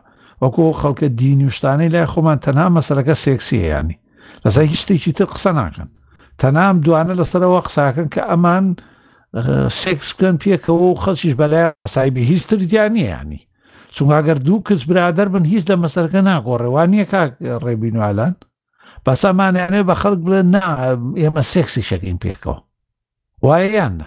وەکو خەڵکە دینی و شتانەی لای خۆمان تەنها مەسەرەکە سێکسی هەیەیانی لەسەر هیچ شتێکی تر قسە ناکەن تەنام دوانە لەسەرەوە قساکەن کە ئەمان سێکس بکەن پێکەوە و خەڵکیش بەلای سایبی هیچ تردیان نییە ینی چونگەگەر دوو کەس برادەر بن هیچ لە مەسەرەکە ناگۆڕێوان نییە کا ڕێبینوالان بەسەمانیانێ بە خەڵک بڵێن نا ئێمە سێکسی شەکەین پێکەوە وایە یان نە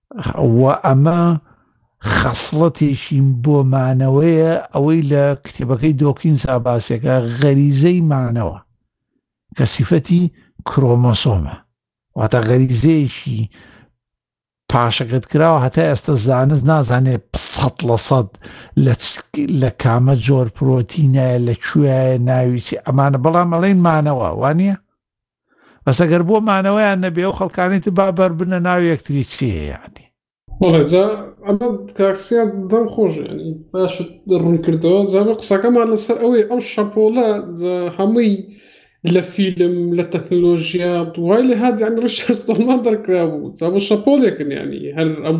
وە ئەمە خەسڵەتێکی بۆ مانەوەیە ئەوەی لە کتێبەکەی دۆکینسا باسێکە غەریزەی مانەوە کە سیفەتی کرۆمۆسۆمە واتە غەریزەیەکی پاشەکەت کراوە هەتا ئێستا زانست نازانێ سەد لە سەد لە کامە جۆر پرۆتینایە لە کوێە ناویچی ئەمانە بەڵام ئەڵێن مانەوە وانە بەس ئەگەر بۆ مانەوەیان نەبێ ئەو خەڵکانەی تر با بەر بنە ناو یەکتری چیە یانی. بەڵێ جا ئەمە کاکسیان دەم خۆش یانی باشت ڕوون کردەوە جا بە قسەکەمان لەسەر ئەوەی ئەم شەپۆلە هەمووی لە فیلم لە تەکنلۆژیا دوای لە هاات یان ڕشتمان دەرکرا بوو جا بە شەپۆلێکن ینی هەر ئەم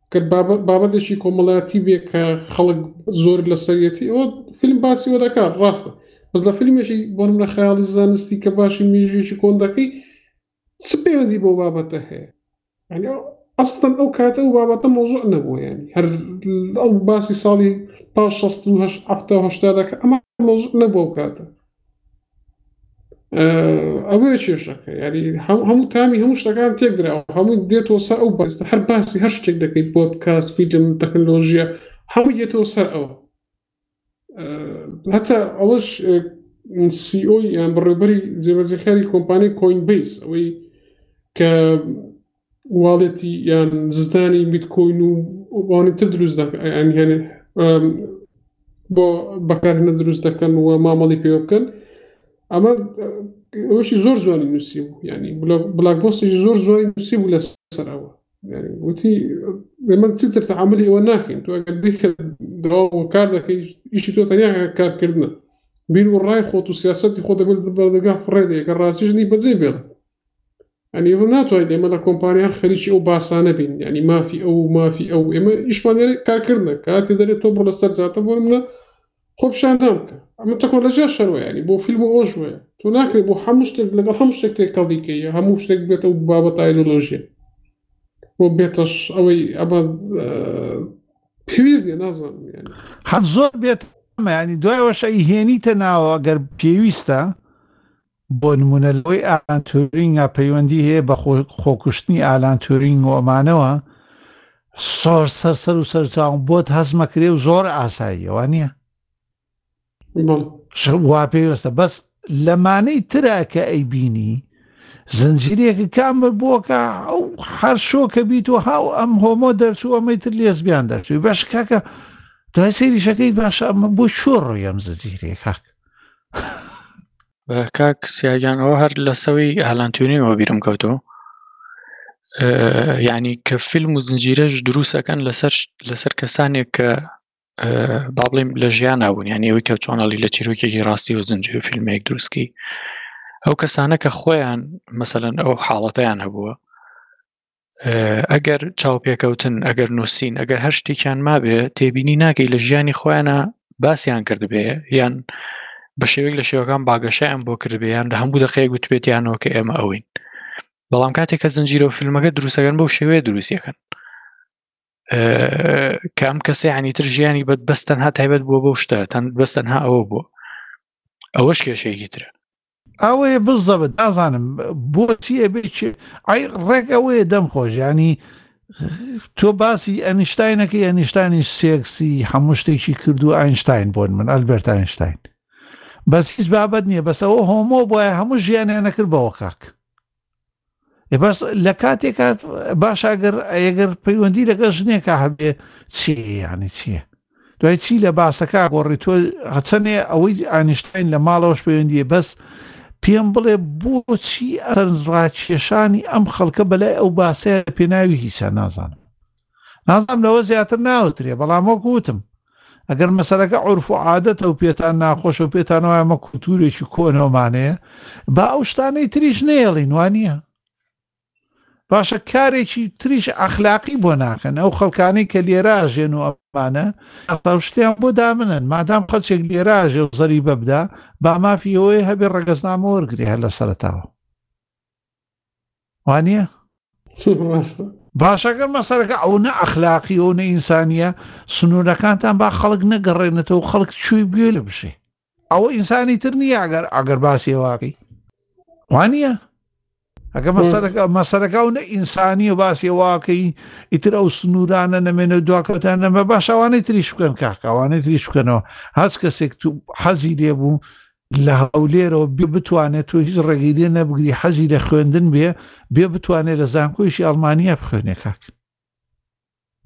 گەر بابەت بابەتێکی کۆمەڵایەتی بێ کە خەڵک زۆر لەسەرەتی ئەوە فیلم باسی ئەوە دەکات ڕاستە بەس لە فیلمێکی بۆ منە خەیاڵی زانستی کە باشی مێژێکی کۆن دەکەی چ پەیوەندی بۆ بابەتە هەیە ینی ئەستن ئەو کاتە ئەو بابەتە مۆزوع نەبوو ینی هەر ئەو باسی ساڵی پاش 16 هەشتا دەکە ئەمە مۆزوع نەبوو کاتە ئەوەیە کێشەکە یاری هەموو تامی هەموو شتەکان تێک دراوە هەموو دێتەوە سەر ئەو بەستە هەر باسی هەر شتێک دەکەیت بۆت کاس فیلم تەکنلۆژیە هەموو دێتەوە سەر ئەوە هەتا ئەوەش سیۆ یان بەڕێبەری جێبەجەکاری کۆمپانی کۆین بیس ئەوەی کە واڵێتی یان زستانی بیتکۆین و ئەوانی تر دروست دەکەنیانێ بۆ بەکارهێنە دروست دەکەن و مامەڵی پێ بکەن ئەمە ئەوشی زۆر جوانی نووسی بوو ینی بلاک بۆستی زۆر جوانی نووسی بوو لە سەرەوە وتی ئێمە چیتر تعاملی ئەوە ناکەین تۆ ئەگەر دەوا کار دەکەی ئیشی تۆ تەنیا کارکردنە بیر و ڕای خۆت و سیاستی خۆ دەبێت بەردەگا فڕێ دەیەکە ڕاستیژنی بەجێ بێت ئەنی ئێمە ناتوانین ئێمە لە کۆمپانیا هەر خەریکی ئەو باسانە بین ینی مافی ئەو مافی ئەو ئێمە ئیشمان کارکردە کاتی دەێت تۆ بڕ لەسەر جاتە بۆ منە خۆپشان نامکە ئەمە تەکۆلەجیا شەروەیانی بۆ فیلم و ئۆش وەیە تۆ ناکرێت بۆ هەموو شتێک لەگەڵ هەموو شتێک تێکەڵ دیکەیە هەموو شتێک بێت ئەو بابەت ئایدۆلۆژیە بۆ بێتەش ئەوەی ئەمە پێویست نیە نازانم هەر زۆر بێت ینی دوایەوەشە هێنیتە ناوە گەر پێویستە بۆ نموونە لەوەی ئالان تورینگا پەیوەندی هەیە بە خۆکوشتنی ئالان تورینگ و ئەمانەوە سۆر سەر سەر و سەرچاوم بۆت هەزمەکرێ و زۆر ئاساییەوە نییە وا پێویستە بەس لەمانەی ترا کە ئەی بینی زنجیرێکە کام بۆکە ئەو هەر شۆکە بیت و هاو ئەم هۆمۆ دەرچوو ئەمەی تر لێزبیان دەرچوی بەش کاکە دوای سێریشەکەی باشە ئەمە بۆ شۆڕۆی ئەم زنجیرێ کاکە کاک سیاگیان ئەوە هەر لە سەوی ئالانتوێنەوە بیرم کەوتۆ ینی کە فیلم و زنجیرەش دروستەکەن لەسەر لەسەر کەسانێک کە با بڵێم لە ژیان نبوون یان ئەوی کە چۆنەڵی لە چیرۆکێکی ڕاستی و زنجیر فیلمێک دروستکی ئەو کەسانە کە خۆیان مەسەن ئەو حاڵەتیان هەبووە ئەگەر چاوپێکەوتن ئەگەر نووسین ئەگەر هەر شتێکیان مابێ تێبینی ناکەی لە ژیانی خۆیانە باسییان کردبێ یان بە شێوەی لە شێوەکان باگەشیان بۆ کردبیان لە هەموو دەقەیە گوتبێتیانەوە کە ئێمە ئەوین بەڵام کاتێک کە زنجیرە و فیلمەکە دروستەکەن بەو شێوێ دروستەکەن کام کەسێ عنی تر ژیانی بەت بەستەن ها تایبەت بووە بۆ شتە تەند بەستەن ها ئەوە بووە ئەوەش کێشەیەکی ترە ئەوەیە بزەبت نازانم بۆچی ئەبێ ئای ڕێک ئەوەیە دەم خۆشیانی تۆ باسی ئەنیشتینەکەی ئەنیشتانی سێکسی هەموو شتێکی کردو ئاینشتین بۆن من ئەلبرت ئاینشتین بەس هیچ بابەت نییە بەسەوە هۆمۆ بۆە هەموو ژیانیان نەکرد بەوە کاک بەس لە کاتێکا باش ئەگەر ئەگەر پەیوەندی لەگە ژنێکە هەبێ چی ینی چییە دوای چی لە باسەکە گۆڕی تۆ هەچەنێ ئەوەی ئانیشتین لە ماڵەوەش پەیوەندیە بەس پێم بڵێ بۆچی ئەرنجڕاکێشانی ئەم خەڵکە بەلای ئەو باسەیە پێناوی هیچە نازانم نازانم لەوە زیاتر ناوترێ بەڵام وەک وتم ئەگەر مەسەلەکە عورف و عادەتە و پێتان ناخۆشە و پێتان وایە مە کولتورێکی کۆنەوەمانەیە با ئەو شتانەی تریش نێڵین وانە باشە کارێکی تریش ئەخلاقی بۆ ناکەن ئەو خەڵکانی کە لێراژێن و ئەمانە ئەتا شتیان بۆ دامنن مادام خەلچێک لێراژێ و زەری بەبدا با مافیەوەی هەبێ ڕگەزنامە وەرگری هەر لە سەرتاوە وانە باشە گەر مەسەرەکە ئەو نە ئەخلاقی ئەو نە ئینسانیە سنوورەکانتان با خەڵک نەگەڕێنێتەوە خەڵک چوی گوێ لە بشێ ئەوە ئینسانی تر نییە ئەگەر ئەگەر باسیێواقی وانە ئەگە مەسەرەکە مەسەرەکە و نە ئینسانی و باسی واکەی ئیتر ئەو سنوورانە نەمێنە و دواکەوتان نەمە باشوانەی تریش بکەن کاکەوانەی تریش بکەنەوە هەست کەسێک تو حەزی لێبوو لە هەولێرەوە بێ بتوانێت تۆ هیچ ڕێگەی لێ نەبگری حەزی لە خوێندن بێ بێ بتوانێت لە زانکۆیشی ئەڵمانیا بخوێنێ کاک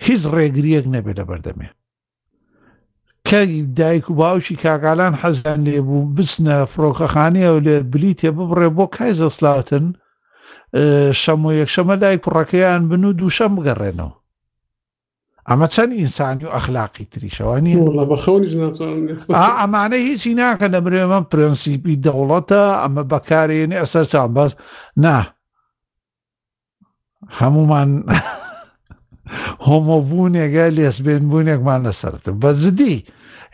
هیچ ڕێگریەک نەبێ لە بەردەمێ کە دایک و باوکی کاگالان حەزان لێ بوو بچنە فڕۆکەخانەیە و لێ بلی تێ ببڕێ بۆ کای زەسلاوتن شەمۆ یەکشەمە لای کوڕەکەیان بن و دووشەم بگەڕێنەوە ئەمە چەند ئینسانی و ئەخلاقی تریشەوە نیە واللە بە خەونیش ناچارم ئێستا ئا ئەمانە هیچی ناکەن لە مرێ من پرەنسیپی دەوڵەتە ئەمە بەکارێنێ ئەسەر چاوم بەس نا هەمومان هۆمۆبوونێگە لێسبێن بوونێکمان لەسەرتم بە جدی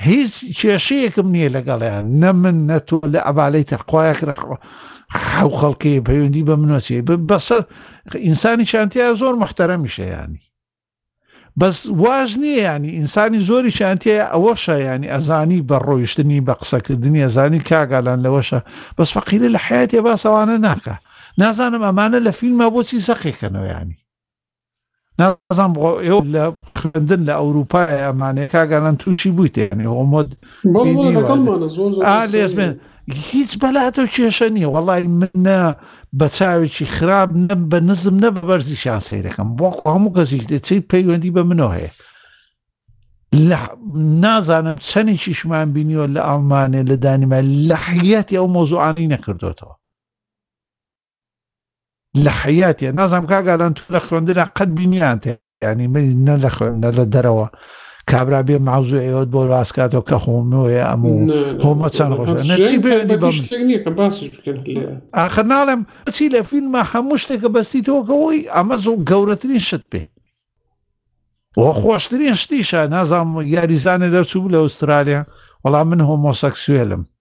هیچ کێشەیەکم نییە لەگەڵیان نە من نە تۆ لە ئەبالەی تەرخوایەک رەخوە حەو خەڵکی پەیوەندی بە منۆچێ بەسەر ئینسانی شانتیا زۆر محتەرەمیشە ینی بەس واش نییە ینی ئینسانی زۆریشیان تێ ئەوەشە ینی ئەزانی بە ڕۆیشتنی بە قسەکردنی ئەزانی کاگالان لەوەشە بەس فەقیری لە حیاتێ باسەوانە ناکە نازانم ئەمانە لە فیلمە بۆچی سەقێکەنەوە ینی نازان بۆ ئێوە لە خوێندن لە ئەوروپای ئەمانەیە کاگەلان تووشی بوویتێنی هۆمۆد لێزمێن هیچ بەلا تۆ کێشە نییە وەڵی من نە بە چاوێکی خراپ نە بە نزم نە بە بەرزیشان سیرەکەم بۆ هەموو کەسیش دەچی پەیوەندی بە منەوە هەیە لە نازانم چەنی شیشمان بینیوە لە ئەڵمانێ لە دانیمە لە حیاتی ئەو مۆزوعانی نەکردوێتەوە لە حەیاتە نازم کاگالان تو لە خوێندنا قەت بینیان تێ ینی منی نە لە خوێندە لە دەرەوە کابرا بێ ماوزو ئەوت بۆ ڕاستکاتەوە کە خۆمۆیە ئەم و هۆمە چەند ڕۆژ نەچی بێنی بەم ئاخر ناڵێم چی لە فیلمە هەموو شتێکە بەستی تۆکەوەی ئەمە زۆ گەورەترین شت پێ وە خۆشترین شتیشە نازام یاریزانە دەرچوو لە ئوسترالیا وەڵام من هۆمۆسەکسوێلم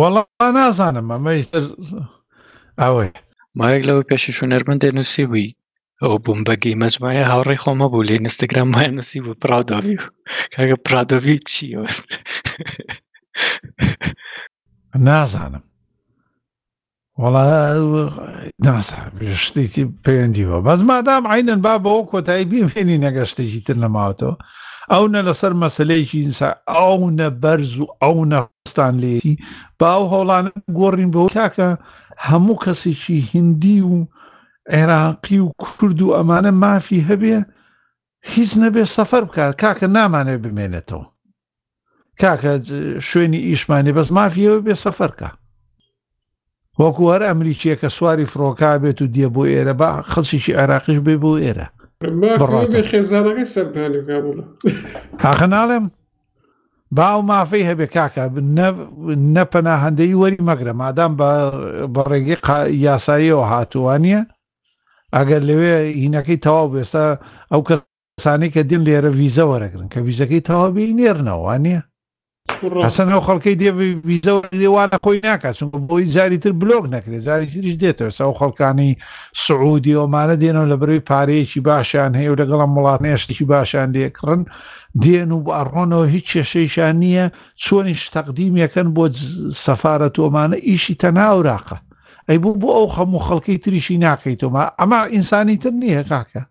وەڵا نازانم ئەمەی تر ئەوەی مایەک لەوە پێشی شوونەرمن دێ نووسی بووی ئەو بووم بەگەی مەجموعە هاوڕێی خۆمە بوو لێ نستگرام مای نووسی بوو پرادۆوی کاگە پرادۆوی چیە نازانم وەڵا نازانم شتێکی پەیوەندیوە بەس مادام عینەن با بەوە کۆتایی بێمێنی نەگە شتێکی تر نەماوەتەوە ئەو نە لەسەر مەسلەیەکی ئینسا ئەو نە بەرز و ئەو نەستان لێتی باو هەوڵان گۆڕین بۆ کاکە هەموو کەسێکی هندی و عێراقی و کورد و ئەمانە مافی هەبێ هیچ نەبێ سەفەر بکات کاکە نامانێ بمێنێتەوە کاکە شوێنی ئیشمانی بەس مافیەوە بێ سەفەرکە وەکو هەر ئەمریکیە کە سواری فڕۆکا بێت و دیێ بۆ ئێرە بە خەڵکیی عێراقیش بێ بۆ ئێرە خێزانەکەی سەردانی ئاخە ناڵێم با ئەو مافەی هەبێ کاکە نە پەناهندەی وەری مەگرە مادام بە ڕێگەی یاساییەوە هاتووانە ئەگەر لەوێ هینەکەی تەواو بێستا ئەو کەسانی کە دێن لێرە ویزە وەرەگرن کە ویزەکەی تەواوی نێرنەوە نییە حسن ئەو خەڵکەی دێ ویزە لێوانە خۆی ناکات چونکە بۆی جاری تر بلۆک نەکرێت جاری تریش دێتەوە ساو خەڵکانی سعودی ئەومانە دێنەوە لە بەروی پارەیەکی باشیان هەیە و لەگەڵم وڵاتنێشتێکی باشیان لێکڕن دێن و ئەڕۆنەوە هیچ کێشەیشان نییە چۆنیش تەقدیمەکەن بۆ سەفاەت تۆمانە ئیشی تەناوراقە ئەی بوو بۆ ئەو خەم و خەڵکی تریشی ناکەیتەوە ئەمە ئینسانی تر نییە کاکە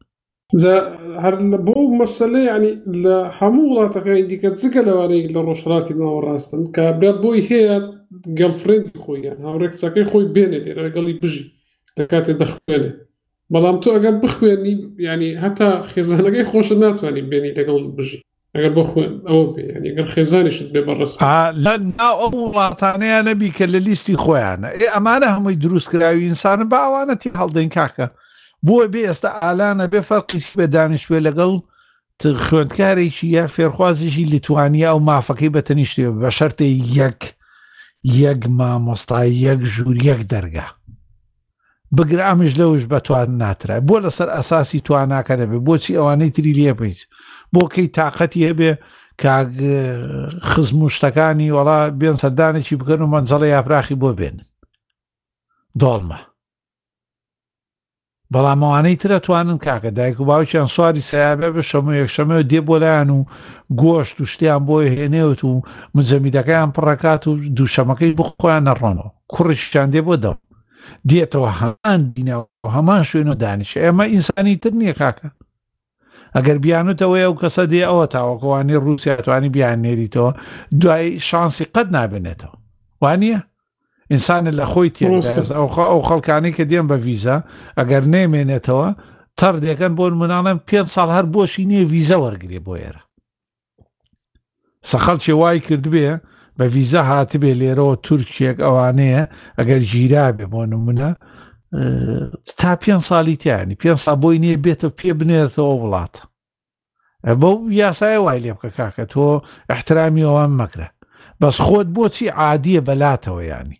هەر لە بۆ مەسلە ینی لە هەموو وڵاتەکانی دیکە جگە لەوانەیە لە ڕۆژهڵاتی ماوە ڕاستن کابرا بۆی هەیە گەڵفرێندی خۆیان هاوڕێکسەکەی خۆی بێنێ لێرە گەڵی بژی لە کاتێ دەخوێنێ بەڵام تۆ ئەگەر بخوێنی ینی هەتا خێزانەکەی خۆشە ناتوانانی بێنی لەگەڵ بژی ئەگەر بۆ خۆێن ئەوە بێ ئەگەر خێزانیشت بێ بەڕست لە ناو ئەو وڵاتانەیە نەبی کە لە لیستی خۆیانە ئێ ئەمانە هەمووی دروستکراوی ئینسانە باوانە تی هەڵدەین کاکە بۆ بێ ئێستا ئالانە بێ فەرقیش بە دانیشتێ لەگەڵ خوێندکارێکی یا فێرخوازیشی لیتوانیا و مافەکەی بە تەنیشتێ بە شەرتێ یەک یەک مامۆستا یەک ژوور یەک دەرگا بگرە ئەمیش لەوش بەتوان ناترای بۆ لەسەر ئەساسی تواناکە دەبێت بۆچی ئەوانەی تری لێ بیت بۆ کەی تااقەتی هەبێ کاگ خزم و شتەکانی وەڵا بێن سەردانێکی بکەن و مەنجەڵە یاپراخی بۆ بێن دۆڵمە بەڵامەوانەی ترە توانن کاکە دایک و باوکیان سواری سیابە بە شەمو یەکشەمە دێ بۆلایەن و گۆشت و شتیان بۆی هێنێوت و مجەمیدەکەیان پڕکات و دووشەمەکەی بخۆیان نەڕۆنەوە کوڕشتیان دێ بۆ دەوە دێتەوە هەمان دینا هەمان شوێنە دانیش ئێمە ئینسانی تر نییە کاکە ئەگەر بیانوتەوەی ئەو کەسە دێ ئەوە تاوەکەوانی رووسیاتوانی بیان نێریتەوە دوای شانسی قەت نابێنێتەوە وانە ئینسانە لە خۆی تێست ئەو خەڵکانی کە دێن بە ڤیزا ئەگەر نێمێنێتەوە تەڕ دەکەن بۆن مناڵم پێ ساڵ هەر بۆشی نییە ڤیزە وەرگێ بۆ ئێرە سەخەڵکی وای کردبێ بە ڤیزە هاتبێ لێرەوە تورکێک ئەوانەیە ئەگەر گیرابێ بۆ نمونە تا پێ ساڵی تیانی پێ سا بۆی نییە بێتە پێ بنێرتەوە وڵاتە بەو یاسای وای لێ بکە کاکە تۆ احترامی ئەوان مەکرە بەس خۆت بۆچی عادیە بەلاتەوە ینی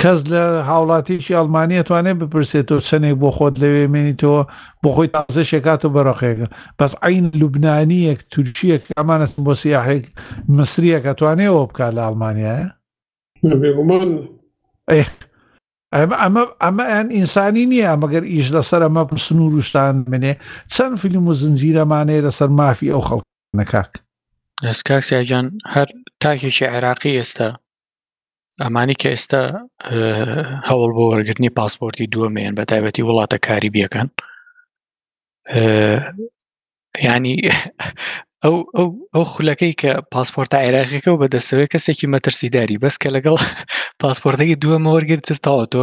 کەس لە هاوڵاتیکی ئەڵمانیە توانێت بپرسێتەوە چەندێک بۆ خۆت لەوێ مێنیتەوە بۆ خۆی تازە شێکات و بەرەقێکە بەس ئەین لوبنانیەک تورکیەک ئەمانەست بۆ سیاحێک مسریەکە توانێەوە بکە لە ئەڵمانیایە بێگومان ئەمە ئەمە ئەمە ئەن ئینسانی نییە مەگەر ئیش لەسەر ئەمە سنوور وشتان منێ چەند فیلم و زنجیرەمانەیە لەسەر مافی ئەو خەڵک نەکاک ئەسکاکسیاجان هەر تاکێکی عێراقی ئێستا ئەمانی کە ئێستا هەوڵ بۆ وەرگرتنی پاسپۆرتی دووەمێن بە تایبەتی وڵاتە کاری بیەکەن ینی ئەو ئەو ئەو خولەکەی کە پاسپۆرتە عێراقیەکە و بەدەستەوەی کەسێکی مەترسیداری بەس کە لەگەڵ پاسپۆرتەکەی دووەمە وەرگرتر تاوە تۆ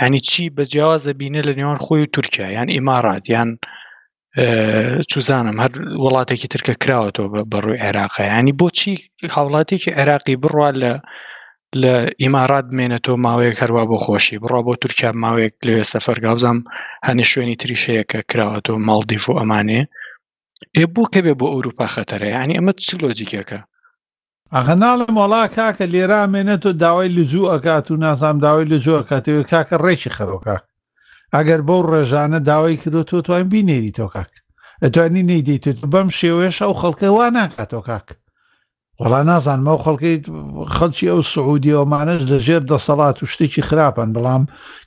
یعنی چی بە جیاوازە بینە لە نێوان خۆی و تورکیا یان ئیمارات یان چزانم هەر وڵاتێکی ترکە کراوەەوە بە بەڕووی عێراقە ینی بۆچی هاوڵاتێکی عێراقی بڕوا لە لە ئیمارات بمێنە تۆ ماوەیەک هەروە بۆ خۆشی بڕا بۆ تورکیا ماوەیەک لەوێ سەفەر گاوزام هەنێ شوێنی تریشەیە کە کراوەەوە ماڵدیف و ئەمانێ ئێ بوو کە بێ بۆ ئەوروپا خەتەرە ینی ئەمە چ لۆجیکەکە ئاخە ناڵم وەڵا کاکە لێرا مێنە تۆ داوای لجوو ئەکات و نازام داوای لجوو ئەکاتەوە کاکە ڕێکی خەرۆ کاک ئەگەر بەو ڕێژانە داوای کردو تۆ توانین بینێری تۆ کاک ئەتوانی نەیدەیتێت بەم شێوەیەش ئەو خەڵکە وا ناکاتەوە کاک وەڵا نازانمە و خەڵکی خەڵکی ئەو سعودیەوەمانەش لە ژێر دەسەڵات و شتێکی خراپەن بەڵام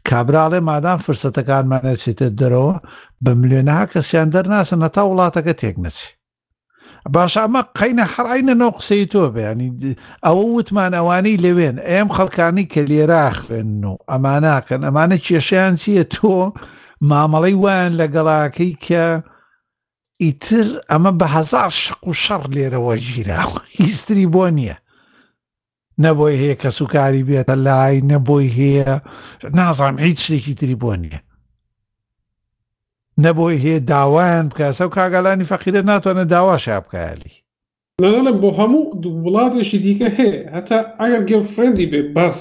کابراڵێ مادام فرسەتەکانمانەچێتە دەرەوە بە ملێنەها کەسیان دەرناسن هەتا وڵاتەکە تێک نەچێت باش ئەمە قەینە حڕینە نەو قسەی تۆ بەیانی ئەوە وتمان ئەوانەی لەوێن ئەم خەڵکانی کە لێرا خوێن و ئەماناکەن ئەمانە کێشیان چییە تۆ مامەڵەی وایان لەگەڵاکەی کە ئیتر ئەمە بە هزار شق و شەڕ لێرەوە گیراوە هیستری بۆ نییە نە بۆی هەیە کەس و کاری بێتە لای نە بۆی هەیە نازام هیچ شتێکی تری بۆ نییە نەبۆی هەیە داوایان بکەسە و کاگەلانی فەقیرە ناتوانە داواشا بکالی نەڵێ بۆ هەموو وڵاتێکی دیکە هەیە هەتا ئەگەر گەر فرێندی بێ بەس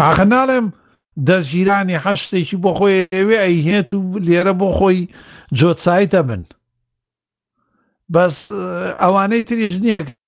ئاخە ناڵێم دەستگیرانی هەشتێکی بۆ خۆی ئەوێ ئەیهێت و لێرە بۆ خۆی جۆتسایتە من بەس ئەوانەی تریش نییە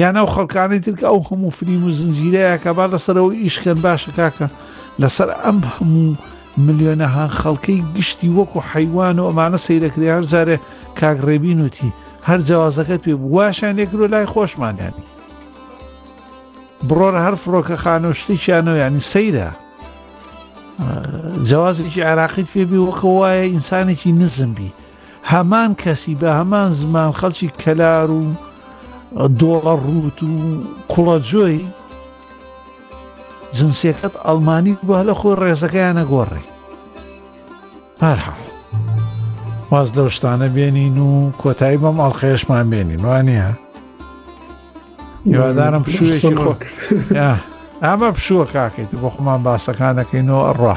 یان ئەو خەڵکانی ترکە ئەو هەموو فریم و زنجیرەیە کە با لەسەرەوە ئیشکەن باشە کاکە لەسەر ئەم هەموو ملیۆنەها خەڵکەی گشتی وەکو حیوان و ئەمانە سەیرەکری هەر جارێ کاک ڕێبین وتی هەر جیازەکەت پێ بواشیان یەکرۆ لای خۆشمانیانی بڕۆرە هەر فڕۆکە خانە و شتێکیانەوە ینی سەیرە جیازێکی عراقیت پێ بێ وەکە وایە ئینسانێکی نزم بی هەمان کەسی بە هەمان زمان خەڵکی کەلار و دۆڵە ڕووت و کوڵەجۆی جنسیەکەت ئەڵمانی بە لە خۆی ڕێزەکەیان نەگۆڕێ هەرحاڵ واز لەو شتانە بێنین و کۆتایی بەم ئەڵلقێشمان بێنین وانە هیوادارم پشوێکی خۆ ئەمە پشووە کاکەیت بۆ خۆمان باسەکانەکەینەوە ئەڕە